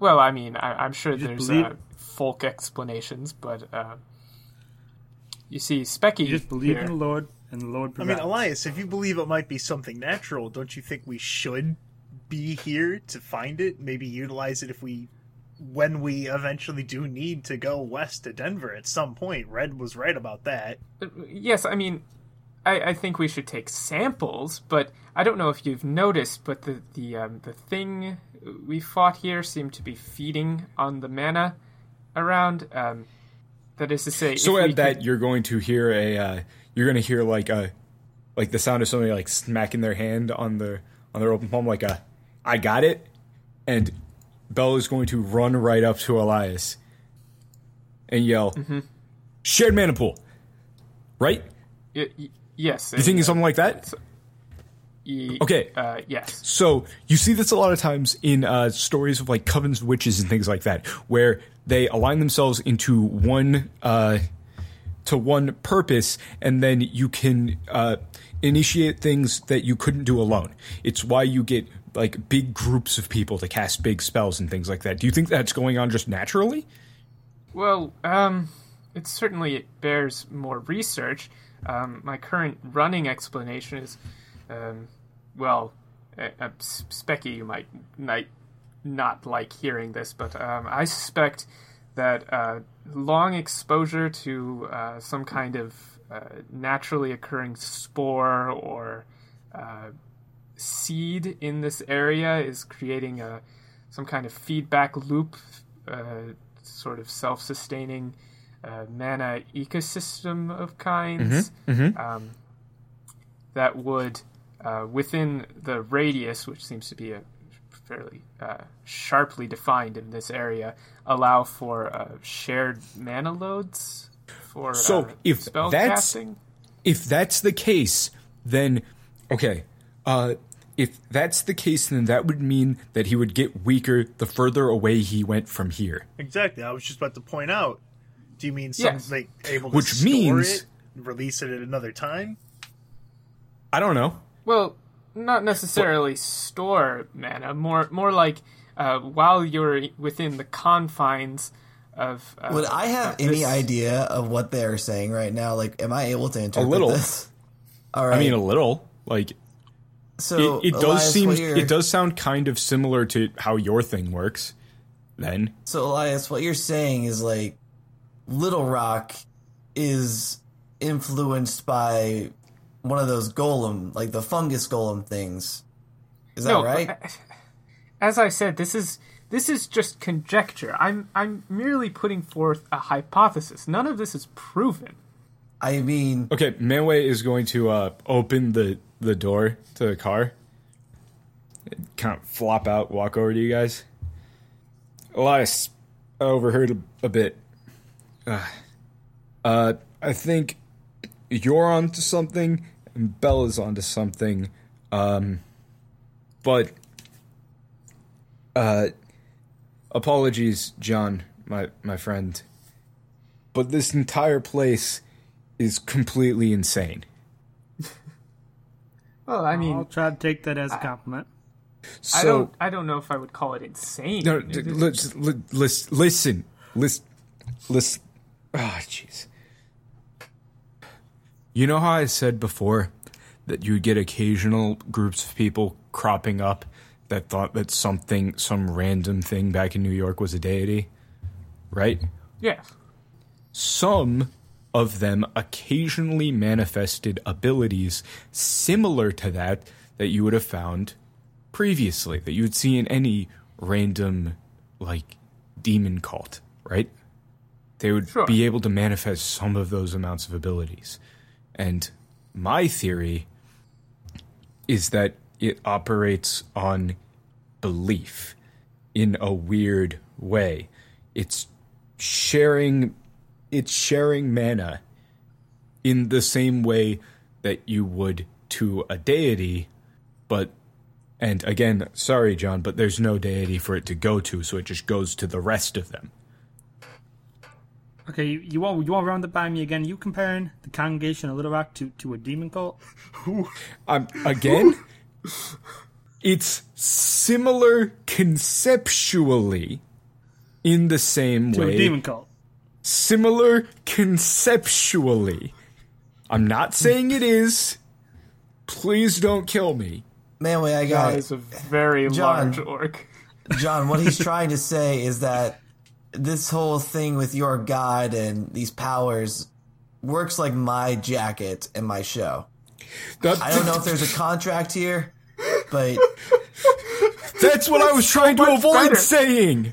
well, I mean, I, I'm sure just there's believe- uh, folk explanations, but uh, you see, Specky You just believe here, in the Lord, and the Lord I mean, Elias, if you believe it might be something natural, don't you think we should be here to find it? Maybe utilize it if we, when we eventually do need to go west to Denver at some point. Red was right about that. yes, I mean, I, I think we should take samples, but I don't know if you've noticed, but the the um, the thing we fought here seemed to be feeding on the mana around. Um, that is to say, So at that, could- you're going to hear a, uh, you're going to hear like a, like the sound of somebody like smacking their hand on the on their open palm, like a, I got it, and Bell is going to run right up to Elias and yell, Mm-hmm. "Shared mana! Right? y- y- yes, You thinking something like that? y- Okay. uh, yes, So you see this a lot of times in uh, stories of like covens, witches, and things like that, where they align themselves into one uh, to one purpose, and then you can uh, initiate things that you couldn't do alone. It's why you get like big groups of people to cast big spells and things like that. Do you think that's going on just naturally? Well, um, it certainly bears more research. Um, my current running explanation is, um, well, uh, Specky, you might, might not like hearing this, but um, I suspect that uh, long exposure to uh, some kind of uh, naturally occurring spore or uh, seed in this area is creating a some kind of feedback loop, uh, sort of self-sustaining uh, mana ecosystem of kinds Um, that would, uh, within the radius, which seems to be a fairly uh, sharply defined in this area, allow for uh, shared mana loads for So, uh, if spell that's- casting. If that's the case, then okay. Uh, if that's the case, then that would mean that he would get weaker the further away he went from here. Exactly. I was just about to point out. Do you mean some Yes. like able to Which store means- it, release it at another time? I don't know. Well, not necessarily store mana. More, more like uh, while you're within the confines of. Uh, Would I have of any this- idea of what they're saying right now? Like, am I able to interpret little. this? All right. I mean, a little. Like so it, it does Elias, seem you're- it does sound kind of similar to how your thing works. Then So Elias, what you're saying is like Little Rock is influenced by one of those golem, like the fungus golem things. Is that No, right? As I said, this is this is just conjecture. I'm I'm merely putting forth a hypothesis. None of this is proven. I mean, okay, Manway is going to uh, open the the door to the car. Kind of flop out, walk over to you guys. Elias, I overheard a, bit. Uh, uh, I think you're onto something, and Bella's onto something. Um, but uh, apologies, John, my my friend. But this entire place is completely insane. Well, I mean, I'll try to take that as a compliment. So I don't I don't know if I would call it insane. no, It d- let's li- lis- listen, listen, listen. Ah, jeez. You know how I said before that you would get occasional groups of people cropping up that thought that something, some random thing back in New York was a deity, right? yes. some of them occasionally manifested abilities similar to that that you would have found previously that you would see in any random like demon cult right? They would Sure. be able to manifest some of those amounts of abilities. And my theory is that it operates on belief in a weird way. It's sharing it's sharing mana in the same way that you would to a deity but and again sorry john but there's no deity for it to go to so it just goes to the rest of them Okay, you, you want you want to run that by me again? you comparing the congregation of Little Rock to, to a demon cult? um, again it's similar conceptually in the same To way To a demon cult. Similar conceptually i'm not saying it is please don't kill me Manway, I got That it. is a very John. large orc. John, what he's trying to say is that this whole thing with your god and these powers works like my jacket and my show. That- I don't know if there's a contract here, but That's what I was trying to avoid better. saying.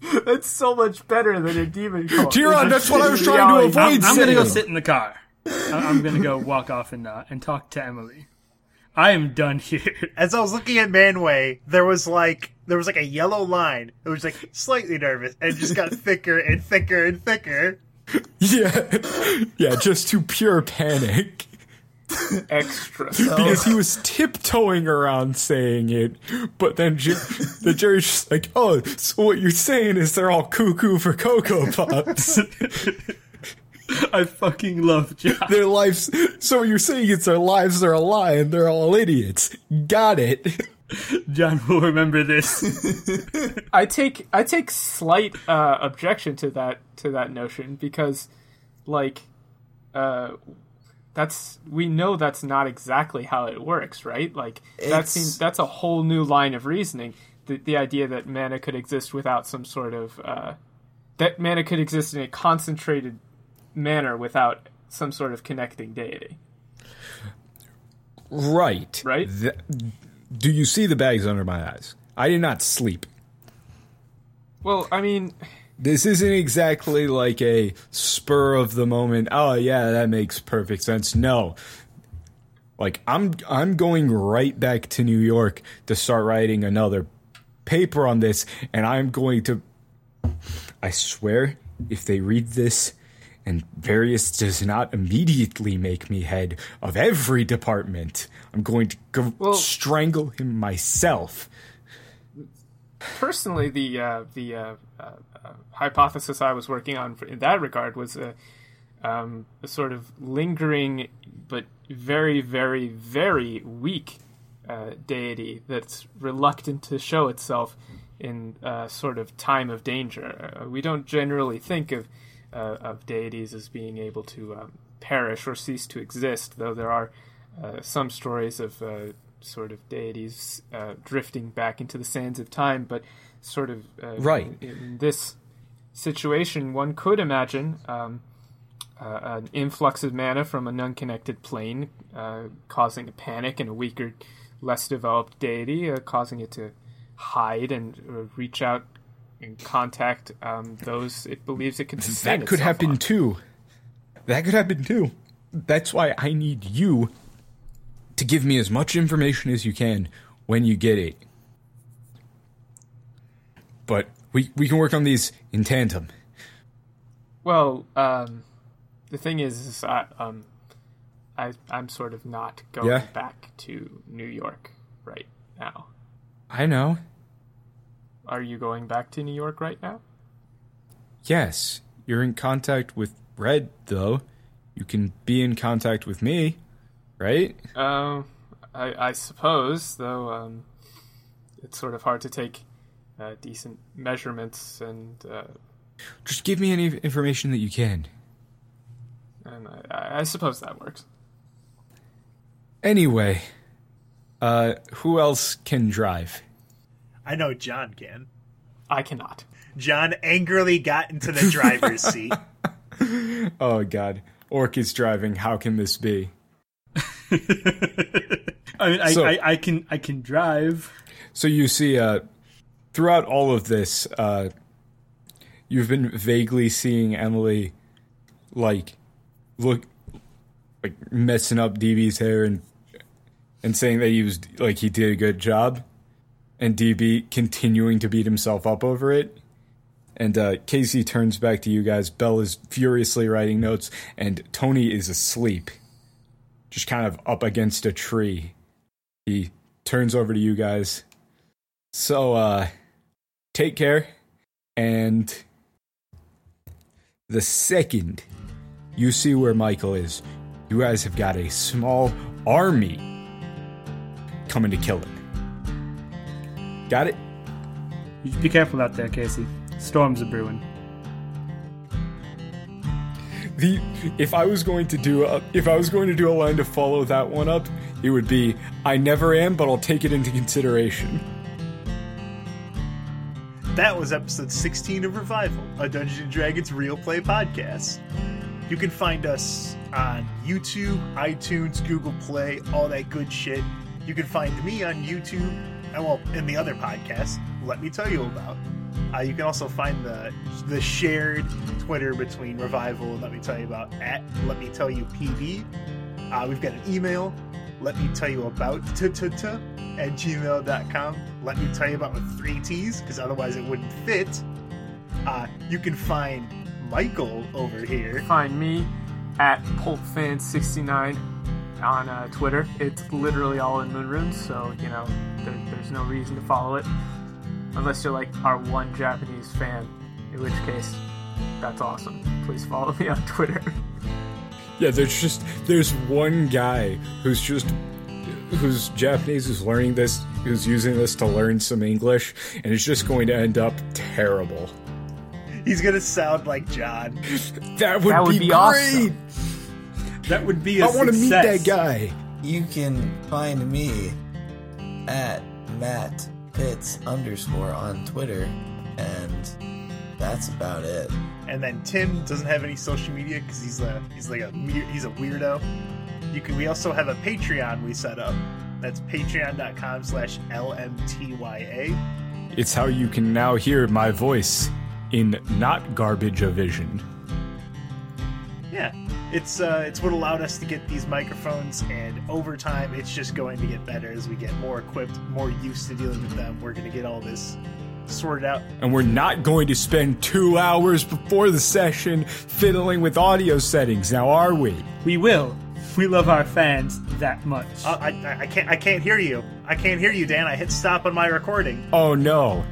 That's so much better than a demon cult. Tyrion, that's what I was trying to avoid. I'm, I'm gonna go sit in the car. I- I'm gonna go walk off and uh, and talk to Emily. I am done here. As I was looking at Manway, there was like there was like a yellow line. It was like slightly nervous, and it just got thicker and thicker and thicker. Yeah, yeah, just to pure panic Extra. because he was tiptoeing around saying it, but then Jer- the Jerry's just like, "Oh, so what you're saying is they're all cuckoo for cocoa puffs? I fucking love John. their lives? So what you're saying is their lives are a lie and they're all idiots? Got it? John will remember this. I take I take slight uh, objection to that to that notion because, like, uh, that's we know that's not exactly how it works, right? Like that seems that's a whole new line of reasoning. The the idea that mana could exist without some sort of uh, that mana could exist in a concentrated manner without some sort of connecting deity. Right. Right? Th- do you see the bags under my eyes? I did not sleep. Well, I mean, This isn't exactly like a spur of the moment. Oh yeah, that makes perfect sense. No. Like I'm I'm going right back to New York to start writing another paper on this and I'm going to I swear if they read this and Various does not immediately make me head of every department, I'm going to go Well- strangle him myself. Personally, the uh, the uh, uh, uh, hypothesis I was working on in that regard was a, um, a sort of lingering but very, very, very weak uh, deity that's reluctant to show itself in uh, sort of time of danger. We don't generally think of of deities as being able to um, perish or cease to exist, though there are some stories of sort of deities uh, drifting back into the sands of time, but sort of uh, Right. in, in this situation, one could imagine um, uh, an influx of mana from an unconnected plane, uh, causing a panic in a weaker, less developed deity, uh, causing it to hide and uh, reach out and contact um, those it believes it can That could happen on. too. That could happen too. That's why I need you to give me as much information as you can when you get it. But we we can work on these in tandem. Well, um, the thing is, is I, um, I, I'm sort of not going Yeah? back to New York right now. I know. Are you going back to New York right now? Yes, you're in contact with Red though. You can be in contact with me, right? Um, I, I suppose, though, um, it's sort of hard to take uh, decent measurements, and uh, Just give me any information that you can. and I, I suppose that works. Anyway, uh who else can drive? I know John can. I cannot. John angrily got into the driver's seat. Oh god. Orc is driving. How can this be? I mean, I, So- I, I can I can drive. So you see, uh, throughout all of this, uh, you've been vaguely seeing Emily, like, look, like messing up DB's hair and and saying that he was like he did a good job, and DB continuing to beat himself up over it. And uh, Casey turns back to you guys. Bell is furiously writing notes, and Tony is asleep, just kind of up against a tree. He turns over to you guys. So, uh, take care. And the second you see where Michael is, you guys have got a small army coming to kill him. Got it? You be careful out there, Casey. Storms are brewing. The if I was going to do a, if I was going to do a line to follow that one up, it would be I never am, but I'll take it into consideration. That was episode 16 of Revival, a Dungeons and Dragons real play podcast. You can find us on YouTube, iTunes, Google Play, all that good shit. You can find me on YouTube, and well, in the other podcast, let me tell you about. Uh, you can also find the the shared Twitter between Revival and Let Me Tell You About at Let Me Tell You PD. Uh, we've got an email, let me tell you about at gmail.com. Let me tell you about with three T's, because otherwise it wouldn't fit. Uh, you can find Michael over here. Find me at PulpFan69 on uh, Twitter. It's literally all in Moon Runes, so you know there, there's no reason to follow it unless you're like our one Japanese fan, in which case that's awesome. Please follow me on Twitter. Yeah, there's just there's one guy who's just who's Japanese who's learning this, who's using this to learn some English, and it's just going to end up terrible. He's gonna sound like John. That would, That would be, be great. awesome. That would be a I want to meet that guy. You can find me at Matt Pitts underscore on Twitter, and that's about it. And then Tim doesn't have any social media because he's a he's like a me- he's a weirdo. You can. We also have a Patreon we set up. That's patreon.com slash lmtya. It's how you can now hear my voice in not garbage a vision. Yeah, it's uh, it's what allowed us to get these microphones, and over time, it's just going to get better as we get more equipped, more used to dealing with them. We're gonna get all this sorted out. And we're not going to spend two hours before the session fiddling with audio settings, now are we? We will. We love our fans that much. Uh, I, I I can't I can't hear you. I can't hear you, Dan. I hit stop on my recording. Oh no.